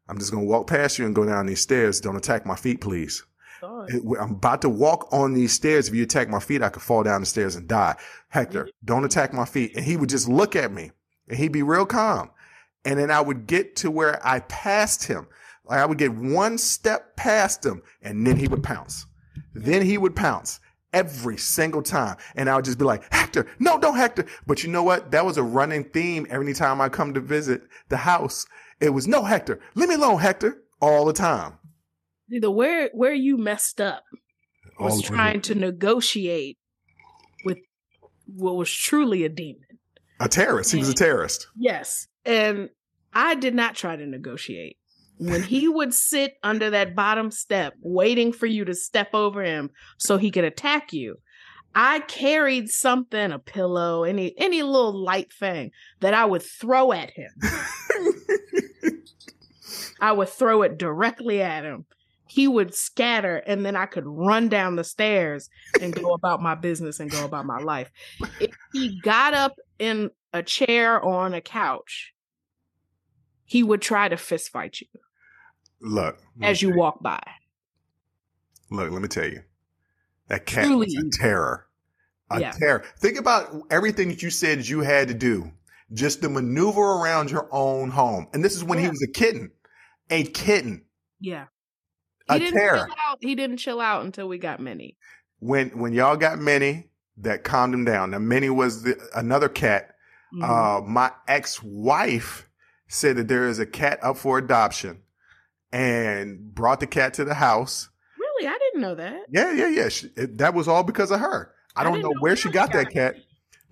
I'm just gonna walk past you and go down these stairs. Don't attack my feet, please." I'm about to walk on these stairs. If you attack my feet, I could fall down the stairs and die. Hector, don't attack my feet. And he would just look at me and he'd be real calm. And then I would get to where I passed him. Like I would get one step past him and then he would pounce. Then he would pounce every single time. And I would just be like, Hector, no, don't Hector. But you know what? That was a running theme every time I come to visit the house. It was no Hector, leave me alone, Hector, all the time. The where where you messed up was trying to negotiate with what was truly a demon. A terrorist. He was a terrorist. Yes. And I did not try to negotiate. When he would sit under that bottom step, waiting for you to step over him so he could attack you, I carried something, a pillow, any any little light thing that I would throw at him. I would throw it directly at him. He would scatter, and then I could run down the stairs and go about my business and go about my life. If he got up in a chair or on a couch, he would try to fist fight you Look. as you walk by. Look, let me tell you. That cat Truly was a terror. A Yeah. terror. Think about everything that you said you had to do just to maneuver around your own home. And this is when he was a kitten. A kitten. Yeah. A He didn't terror. chill out. He didn't chill out until we got Minnie. When when y'all got Minnie, that calmed him down. Now Minnie was the, another cat. Mhm. Uh, my ex-wife said that there is a cat up for adoption and brought the cat to the house. really? I didn't know that. Yeah, yeah, yeah. She, it, that was all because of her. I I don't know know where she you got that got cat.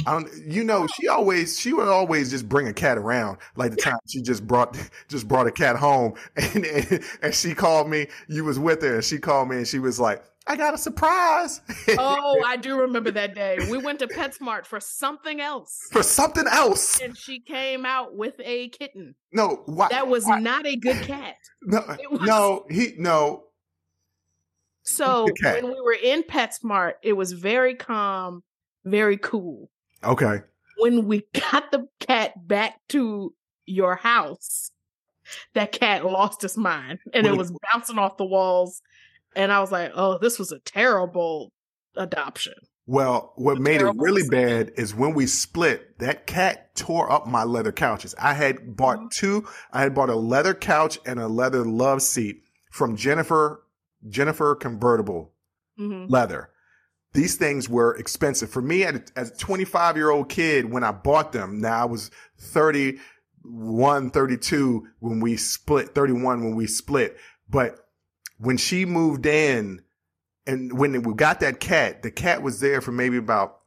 I don't. You know, she always she would always just bring a cat around. Like the time she just brought just brought a cat home, and, and and she called me. You was with her, and she called me, and she was like, "I got a surprise Oh, I do remember that day. We went to PetSmart for something else. for something else." And she came out with a kitten. No, why? That was why- not a good cat. no, was- no. He no. So when we were in PetSmart, it was very calm, very cool. Okay, When we got the cat back to your house, that cat lost its mind and it was bouncing off the walls. And I was like, oh, this was a terrible adoption. Well, what made it really bad is when we split, that cat tore up my leather couches. I had bought Mhm. two, I had bought a leather couch and a leather love seat from Jennifer, Jennifer convertible hmm leather. These things were expensive for me as as a 25 year old kid when I bought them. Now I was 31, 32 when we split, 31 when we split. But when she moved in and when we got that cat, the cat was there for maybe about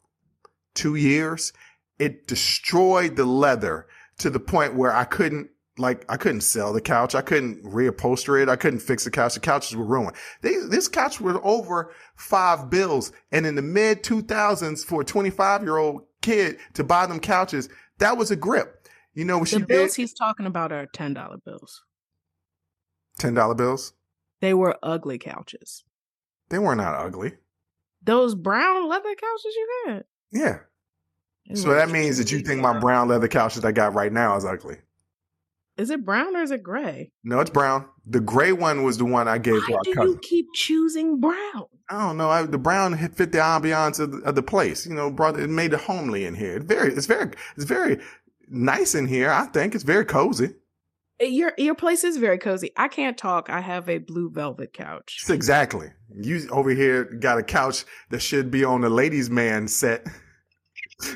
two years. It destroyed the leather to the point where I couldn't like I couldn't sell the couch. I couldn't reupholster it. I couldn't fix the couch. The couches were ruined. They, this couch was over five bills. And in the mid 2000s for a 25 year old kid to buy them couches, that was a grip. You know what she The bills did? he's talking about are $10 bills. $10 bills. They were ugly couches. They were not ugly. Those brown leather couches you had. Yeah. they So that means that you think my brown leather couch that I got right now is ugly. Is it brown or is it gray? No, it's brown. The gray one was the one I gave to Why our do cousin. you keep choosing brown? I don't know. I, the brown fit the ambiance of the, of the place. You know, brought it made it homely in here. It's very, it's very, it's very nice in here. I think it's very cozy. Uh, Your your place is very cozy. I can't talk. I have a blue velvet couch. Exactly. You over here got a couch that should be on the ladies' man set.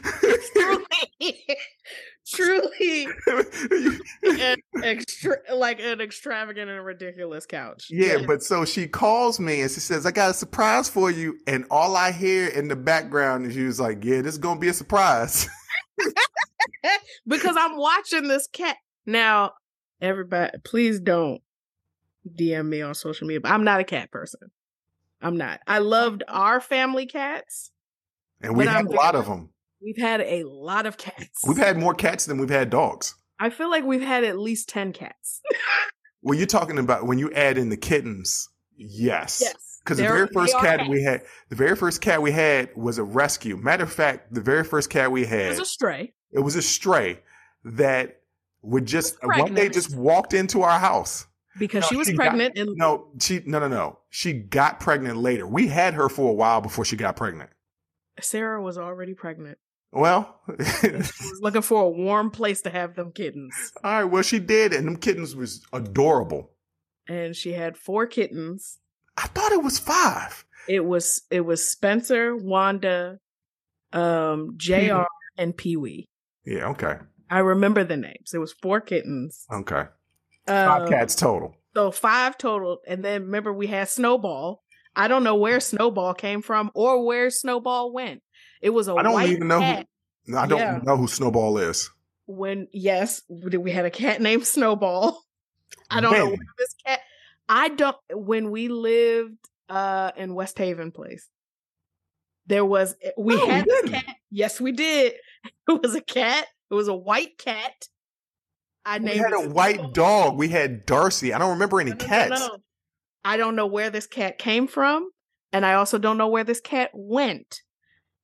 truly, an extra, like an extravagant and ridiculous couch. Yeah, but so she calls me and she says, I got a surprise for you. And all I hear in the background is she was like, Yeah, this is gonna be a surprise. because I'm watching this cat. Now, everybody, please don't DM me on social media. But I'm not a cat person. I'm not. I loved our family cats. And we've had a lot of them. We've had a lot of cats. We've had more cats than we've had dogs. I feel like we've had at least 10 cats. Well, you're talking about when you add in the kittens. Yes. yes. Because the very first they are cat we had, the very first cat we had was a rescue. Matter of fact, the very first cat we had It was a stray. it was a stray that would just one day just walked into our house. Because No, she was she got- pregnant and No, she no no no. She got pregnant later. We had her for a while before she got pregnant. Sarah was already pregnant. Well, She looking for a warm place to have them kittens. all right. Well, she did, and them kittens was adorable. And she had four kittens. I thought it was five. It was it was Spencer, Wanda, um, JR, and Pee Wee. Yeah. Okay. I remember the names. It was four kittens. Okay. Five Um, cats total. So five total. And then remember we had Snowball. I don't know where Snowball came from or where Snowball went. It was a I don't white even know who- I don't yeah. know who Snowball is. When yes, we had a cat named Snowball. I don't know When? where this cat. I don't. When we lived uh in West Haven Place, there was we No, we had this didn't. cat. Yes, we did. It was a cat. It was a white cat. I We named had a white Snowball. dog. We had Darcy. I don't remember any no, no, cats. no. I don't know where this cat came from, and I also don't know where this cat went.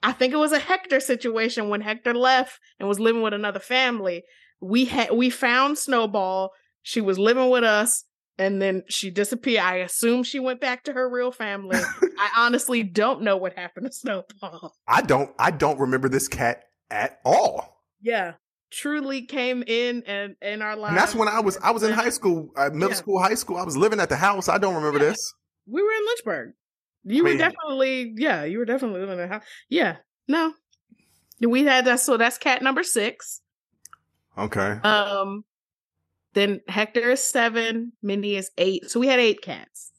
I think it was a Hector situation when Hector left and was living with another family. We had we found Snowball. She was living with us, and then she disappeared. I assume she went back to her real family. I honestly don't know what happened to Snowball. I don't. I don't remember this cat at all. Yeah, truly came in and in our lives. And that's when I was. I was in high school, uh, middle Yeah. school, high school. I was living at the house. I don't remember Yeah. this. We were in Lynchburg. You were mean- definitely, yeah, you were definitely living in a house. Yeah, no. We had that, so that's cat number six. Okay. Um, then Hector is seven, Mindy is eight. So we had eight cats.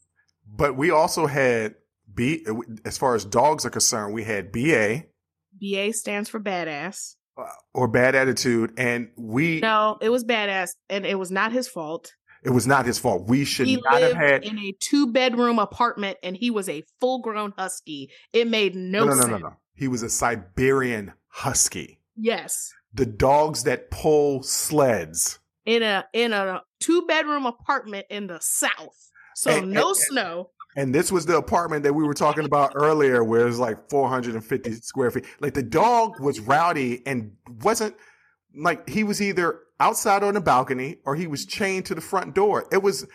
But we also had B. As far as dogs are concerned, we had BA BA stands for badass. uh, or bad attitude, and we. No, it was badass, and it was not his fault. It was not his fault. We should he not have lived had. in a two bedroom apartment, and he was a full grown husky. It made no, No, no, no, sense. no, no. He was a Siberian Husky. Yes, The dogs that pull sleds. in a in a two bedroom apartment in the south. So And- no and- snow. And this was the apartment that we were talking about earlier, where it's like 450 square feet. Like the dog was rowdy and wasn't like he was either outside on the balcony or he was chained to the front door. It was,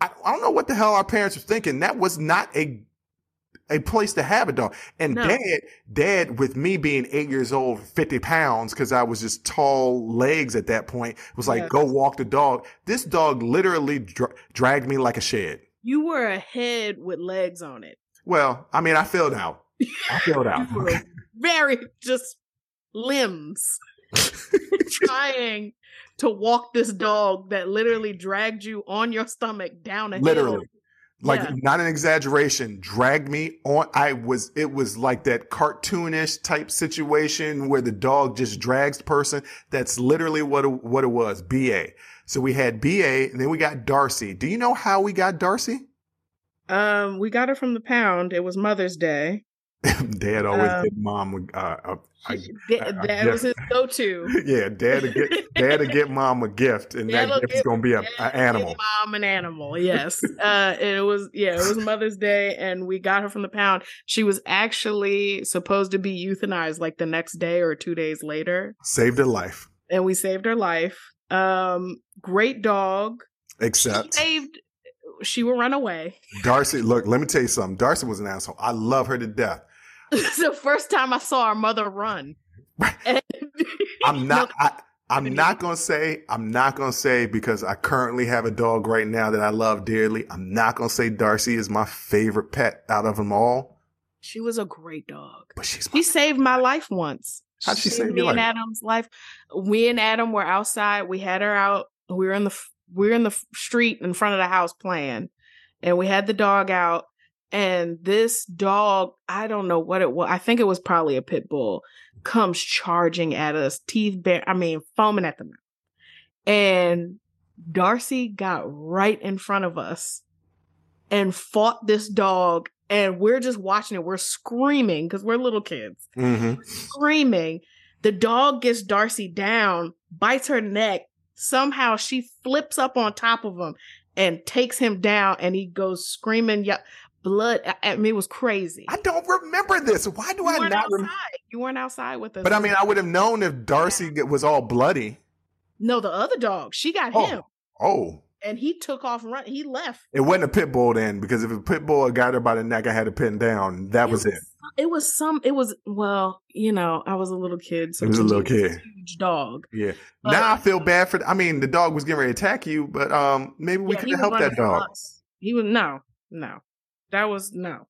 I, I don't know what the hell our parents were thinking. That was not a a place to have a dog. And No. dad, dad, with me being eight years old, 50 pounds, because I was just tall legs at that point, was like, go walk the dog. This dog literally dra- dragged me like a shed. You were a head with legs on it. Well, I mean, I filled out. I filled out. Very just limbs trying to walk this dog that literally dragged you on your stomach down a hill. Literally. Like Yeah. not an exaggeration, dragged me on. I was, it was like that cartoonish type situation where the dog just drags the person. That's literally what it, what it was. BA. So we had BA and then we got Darcy. Do you know how we got Darcy? Um, we got her from the pound. It was Mother's Day. Dad always Um, get mom. Uh, uh, I- Da- I- I that was his go-to. yeah, dad to get dad to get mom a gift, and that Dad'll gift is gonna be a, Dad a gave animal. Mom an animal. Yes. uh, it was yeah. It was Mother's Day, and we got her from the pound. She was actually supposed to be euthanized like the next day or two days later, Saved her life, and we saved her life. Um, great dog. except saved. She will run away. Darcy. Look, let me tell you something. Darcy was an asshole. I love her to death. it's the first time I saw our mother run. And- I'm not. I, I'm not gonna say. I'm not gonna say because I currently have a dog right now that I love dearly. I'm not gonna say Darcy is my favorite pet out of them all, she was a great dog. but she's She saved my life once. How'd she saved save me and life? Adam's life. We and Adam were outside. We had her out. We were in the we were in the street in front of the house playing, and we had the dog out. And this dog, I don't know what it was. I think it was probably a pit bull. Comes charging at us, teeth bare. I mean, foaming at the mouth. And Darcy got right in front of us and fought this dog. And we're just watching it. We're screaming because we're little kids Mm-hmm. screaming. The dog gets Darcy down, bites her neck. Somehow she flips up on top of him and takes him down, and he goes screaming. Yeah, blood. I, mean, it was crazy. I don't remember this. Why do you I outside. remember? you weren't outside with us. But I mean, I would have known if Darcy was all bloody. no, the other dog. She got Oh. him, Oh, and he took off run. He left. it wasn't a pit bull then, because if a pit bull had got her by the neck, I had to pin down. That was it. It was some. It was well, you know, I was a little kid. So It was a little was kid. huge dog. Yeah. But- now I feel bad for. I mean, the dog was getting ready to attack you, but um, maybe we Yeah, could have helped that dog. us. He was no, no. That was no.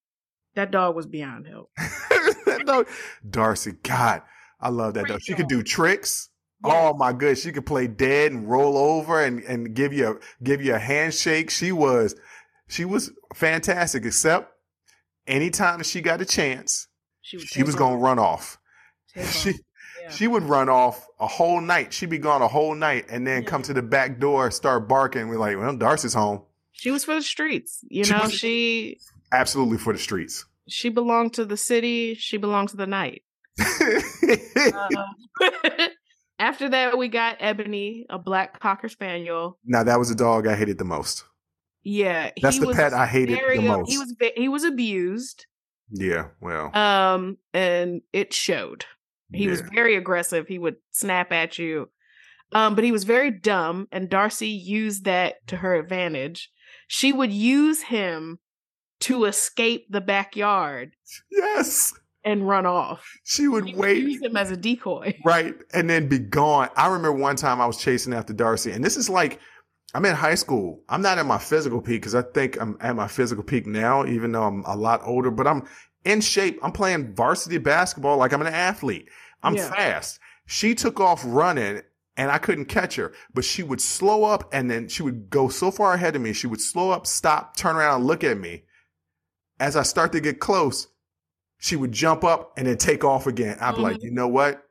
That dog was beyond help. that dog, Darcy. God, I love that Great dog. She could do tricks. Yes. Oh my good, she could play dead and roll over and and give you a give you a handshake. She was she was fantastic. Except anytime she got a chance, She, would she was off. gonna run off. Off. She Yeah. she would run off a whole night. She'd be gone a whole night and then Yeah. come to the back door, start barking. We're like, well, Darcy's home. She was for the streets. You She know, was- she Absolutely for the streets. she belonged to the city. She belonged to the night. Uh, after that, we got Ebony, a black cocker spaniel. now that was a dog I hated the most. Yeah, That's he the pet I hated the most. He was he was abused, Yeah, well, um, and it showed. He was very aggressive. He would snap at you. Um, but he was very dumb, and Darcy used that to her advantage. She would use him to escape the backyard yes. and run off. She would She wait use him as a decoy. right and then be gone. I remember one time I was chasing after Darcy, and this is like I'm in high school. I'm not at my physical peak because I think I'm at my physical peak now, even though I'm a lot older. But I'm in shape. I'm playing varsity basketball like I'm an athlete. I'm Yeah. fast. She took off running. And I couldn't catch her, but she would slow up and then she would go so far ahead of me. She would slow up, stop, turn around, and look at me. As I start to get close, she would jump up and then take off again. I'd be like, Mhm. you know what?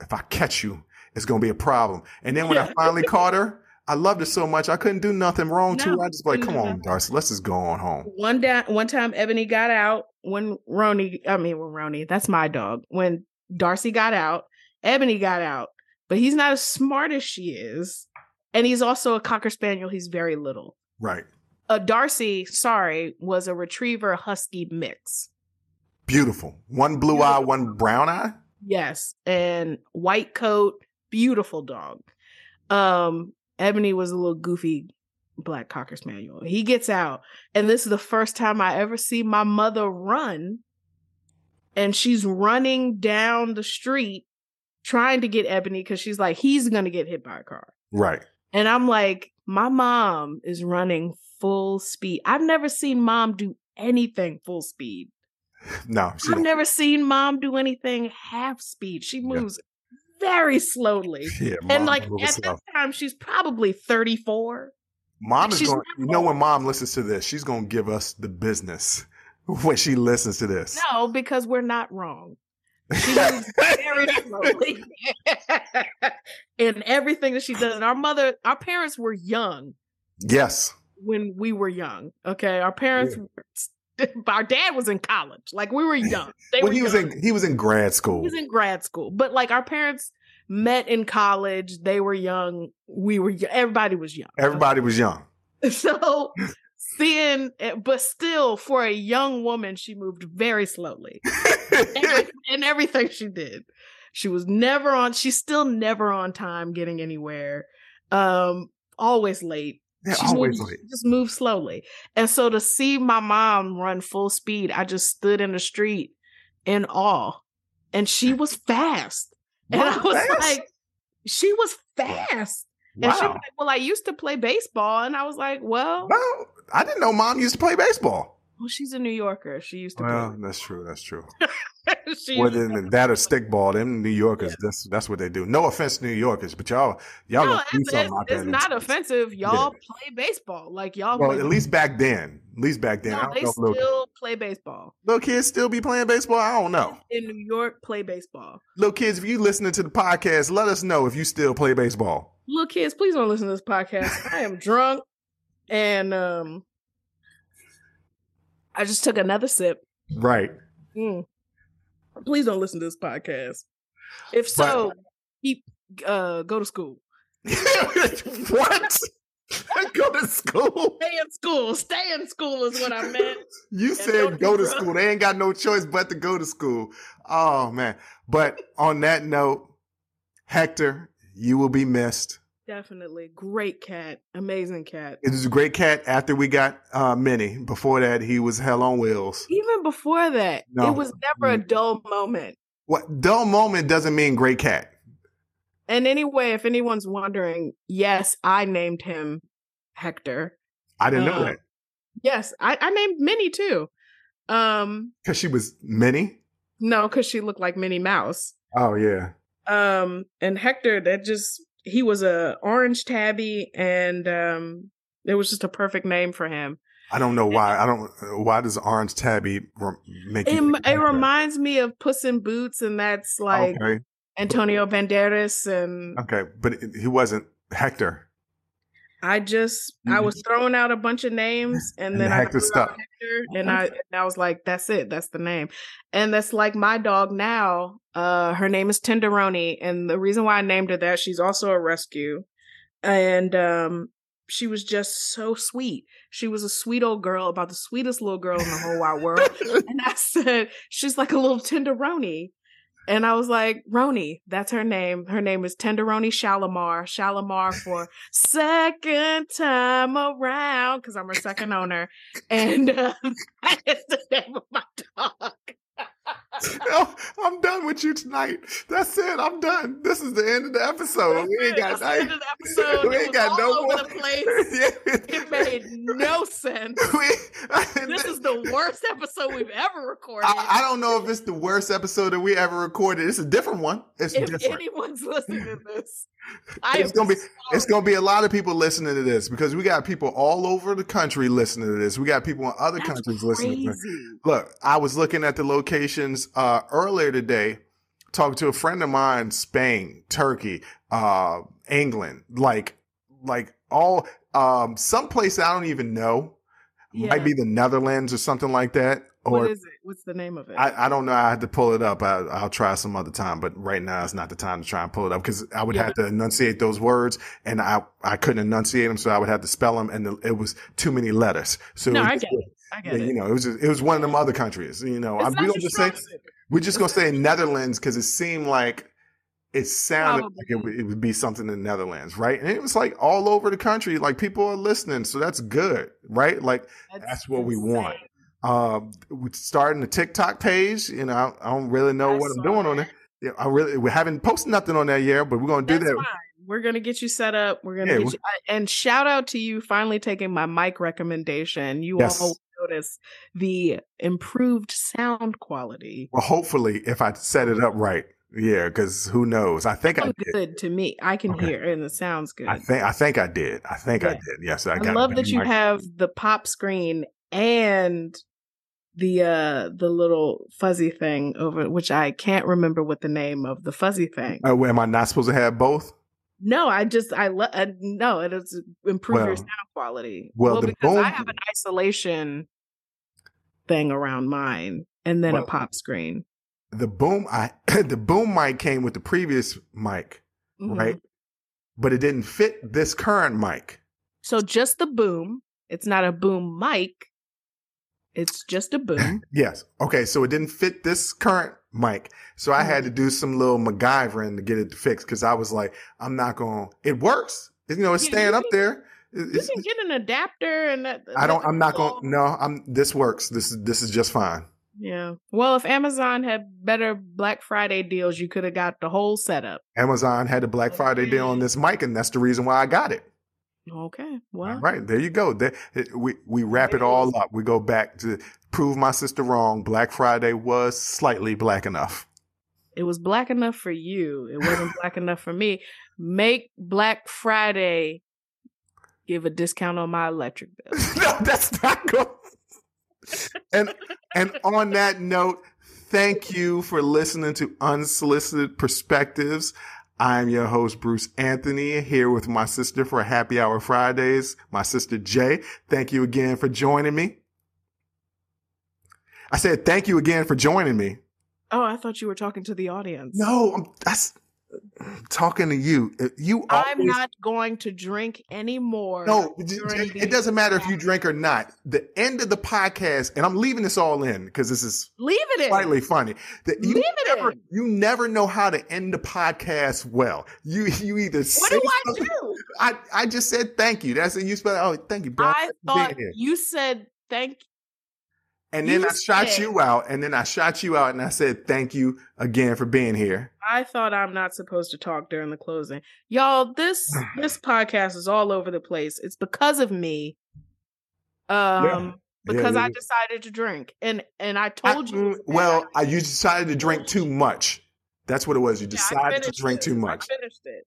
If I catch you, it's gonna be a problem. And then when I finally caught her, I loved her so much I couldn't do nothing wrong to her. I just like, come do on. Darcy, let's just go on home. One da- one time Ebony got out when Roni I mean when Roni, that's my dog. When Darcy got out, Ebony got out. But he's not as smart as she is. And he's also a cocker spaniel. He's very little. Right. A Darcy, sorry, was a retriever husky mix. Beautiful. One blue eye, one brown eye. Yes, and white coat, beautiful dog. Um, Ebony was a little goofy black cocker spaniel. He gets out, and this is the first time I ever see my mother run. And she's running down the street trying to get Ebony because she's like, he's gonna get hit by a car. Right. And I'm like, my mom is running full speed. I've never seen mom do anything full speed. No, I've don't. never seen mom do anything half speed. She moves very slowly. Yeah, and like at slow. this time, she's probably 34. Mom is going. You know, when mom listens to this, she's going to give us the business when she listens to this. No, because we're not wrong. She moves very slowly in everything that she does. And our mother, our parents were young yes. when we were young. Okay. Our parents, our dad was in college. Like we were young. They When were he was young. in he was in grad school. He was in grad school, but like our parents met in college. They were young. We were. Everybody was young. Everybody was young. So seeing, it- but still, for a young woman, she moved very slowly in, in everything she did. She was never on. She's still never on time getting anywhere. Um, always late. They're She always moved- late. Just move slowly. And so to see my mom run full speed, I just stood in the street in awe. And she was fast. And I was fast? like, she was fast. And she was like, Well, I used to play baseball. And I was like, Well, No, I didn't know mom used to play baseball. Well she's a New Yorker. She used to Well, play. that's true. That's true. Was- than that or stickball. Them New Yorkers, that's that's what they do. No offense New Yorkers, but y'all y'all no, do it's, something it's, not offensive. Y'all play baseball. Like y'all Well, at least back then. At least back then. I no, don't they know if little, still play baseball. little kids still be playing baseball. I don't know. In New York, play baseball. Little kids, if you listening to the podcast, let us know if you still play baseball. Little kids, please don't listen to this podcast. I am drunk and um I just took another sip. Right. Mm. Please don't listen to this podcast. If so, keep uh go to school. what? go to school. Stay in school. Stay in school is what I meant. You don't said go to school. They ain't got no choice but to go to school. Oh man. But on that note, Hector, you will be missed. Definitely. Great cat. Amazing cat. It was a great cat after we got uh Minnie. Before that, he was hell on wheels. Even before that, No. it was never a dull moment. What dull moment doesn't mean great cat. And anyway, if anyone's wondering, yes, I named him Hector. I didn't know Uh, that. Yes, I, I named Minnie too. Um, Because she was Minnie? no, because she looked like Minnie Mouse. Oh yeah. Um, and Hector, that just he was a orange tabby, and um, it was just a perfect name for him. I don't know why. I don't. Why does Orange Tabby make It, it reminds me of Puss in Boots, and that's like okay, Antonio Banderas, and okay, but it- he wasn't Hector. I just I was throwing out a bunch of names, and, And then I out stuck. Hector, and I and I was like, that's it, that's the name, and that's like my dog now. Uh, her name is Tenderoni, and the reason why I named her that she's also a rescue, and um, she was just so sweet. She was a sweet old girl, about the sweetest little girl in the whole wide world. And I said, she's like a little tenderoni. And I was like, Roni, that's her name. Her name is Tenderoni Shalamar. Shalamar for second time around, because I'm her second owner. And uh, that is the name of my dog. No, I'm done with you tonight. That's it. I'm done. This is the end of the episode. We ain't got. That's the end of the episode. we ain't got no more. place. Yeah. It made no sense. We- This is the worst episode we've ever recorded. I, I don't know if it's the worst episode that we ever recorded. It's a different one. It's if different. anyone's listening to this, I It's gonna be sorry. it's gonna be a lot of people listening to this because we got people all over the country listening to this. We got people in other That's countries listening to this. Look, I was looking at the locations uh earlier today, talking to a friend of mine, Spain, Turkey, uh, England, like like all um some place I don't even know. Yeah. Might be the Netherlands or something like that. Or what is it? What's the name of it? I, I don't know. I had to pull it up. I, I'll try some other time, but right now it's not the time to try and pull it up because I would Yeah. have to enunciate those words, and I I couldn't enunciate them, so I would have to spell them, and the, it was too many letters. So no, it was I just- get it. I get yeah, it. you know, it was just, it was one of them other countries. You know, I, we don't just say we're just gonna say Netherlands because it seemed like it sounded Probably. like it would, it would be something in the Netherlands, right? And it was like all over the country, like people are listening, so that's good, right? Like that's what we want. Um, we're starting a TikTok page. You know, I, I don't really know I what I'm doing on it. Yeah, I really we haven't posted nothing on that yet, but we're gonna do That's that. fine. We're gonna get you set up. We're gonna Yeah, get we- you, and shout out to you finally taking my mic recommendation. You Yes. all notice the improved sound quality. Well, hopefully, if I set it up right, yeah, because who knows? I think I good to me. I can Okay. hear it and it sounds good. I think I think I did. I think I did. Yes, I I, love that you mic. have the pop screen and the uh the little fuzzy thing over which I can't remember what the name of the fuzzy thing. Uh, am I not supposed to have both? No, I just I love uh, no, it is improve your sound quality. well, the because I have an isolation thing around mine and then Well- a pop screen. The boom, I the boom mic came with the previous mic, Mhm. right? But it didn't fit this current mic. So just the boom. It's not a boom mic. It's just a boom. Yes. Okay. So it didn't fit this current mic. So I had to mm-hmm. do some little MacGyvering to get it fixed because I was like, I'm not going to, it works. You know, it's staying up there. you can get an adapter and that I don't, I'm not going no, I'm, this works. This is, this is just fine. Yeah. Well, if Amazon had better Black Friday deals, you could have got the whole setup. Amazon had a Black Friday deal on mm-hmm. this mic and that's the reason why I got it. Okay. Well, All right, there you go. There, it- we we wrap it all up. We go back to prove my sister wrong. Black Friday was slightly black enough. it was black enough for you. It wasn't black enough for me. Make Black Friday give a discount on my electric bill. no, that's not good. and and on that note, thank you for listening to Unsolicited Perspectives. I'm your host, Bruce Anthony, here with my sister for Happy Hour Fridays, my sister Jay. Thank you again for joining me. I said thank you again for joining me. Oh, I thought you were talking to the audience. No, I'm that's talking to you. You I'm not going to drink anymore. No, it- doesn't matter if you drink or not. The end of the podcast, and I'm leaving this all in because this is Leave it in. slightly funny. That you Leave it never, in. you never know how to end the podcast well. You you either What do I do? I I just said thank you. That's it. You spell. Oh, thank you, bro. I thought you said thank And then you I shot said- you out, and then I shot you out, and I said thank you again for being here. I thought I'm not supposed to talk during the closing. Y'all, this this podcast is all over the place. It's because of me. Um because Yeah, I yeah. decided to drink. And and I I- told you mm, well, I, you decided to drink too much. That's what it was. You Yeah, decided to drink it. too much. I finished it.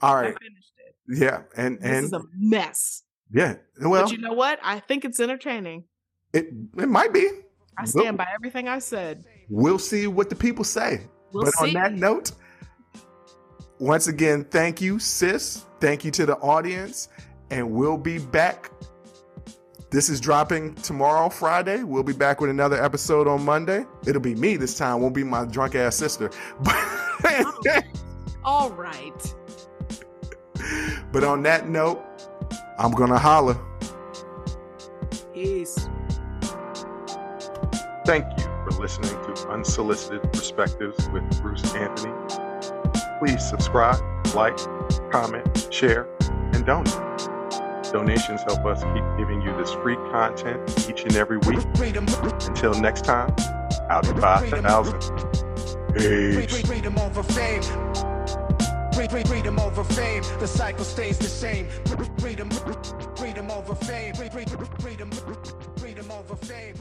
All I finished it. Yeah. And This and is a mess. yeah. Well, but you know what? I think it's entertaining. It it might be. I stand by everything I said. We'll see what the people say. We'll but see. on that note, once again, thank you, sis. Thank you to the audience. And we'll be back. This is dropping tomorrow, Friday. We'll be back with another episode on Monday. It'll be me this time, won't be my drunk ass sister. But, oh. All right. but on that note, I'm going to holler. Peace. Thank you for listening to Unsolicited Perspectives with Bruce Anthony. Please subscribe, like, comment, share, and donate. Donations help us keep giving you this free content each and every week. Until next time, out of 5,000. Peace. freedom Freedom over fame, the cycle stays the same. Freedom, freedom over fame. Free- free- Freedom, freedom over fame.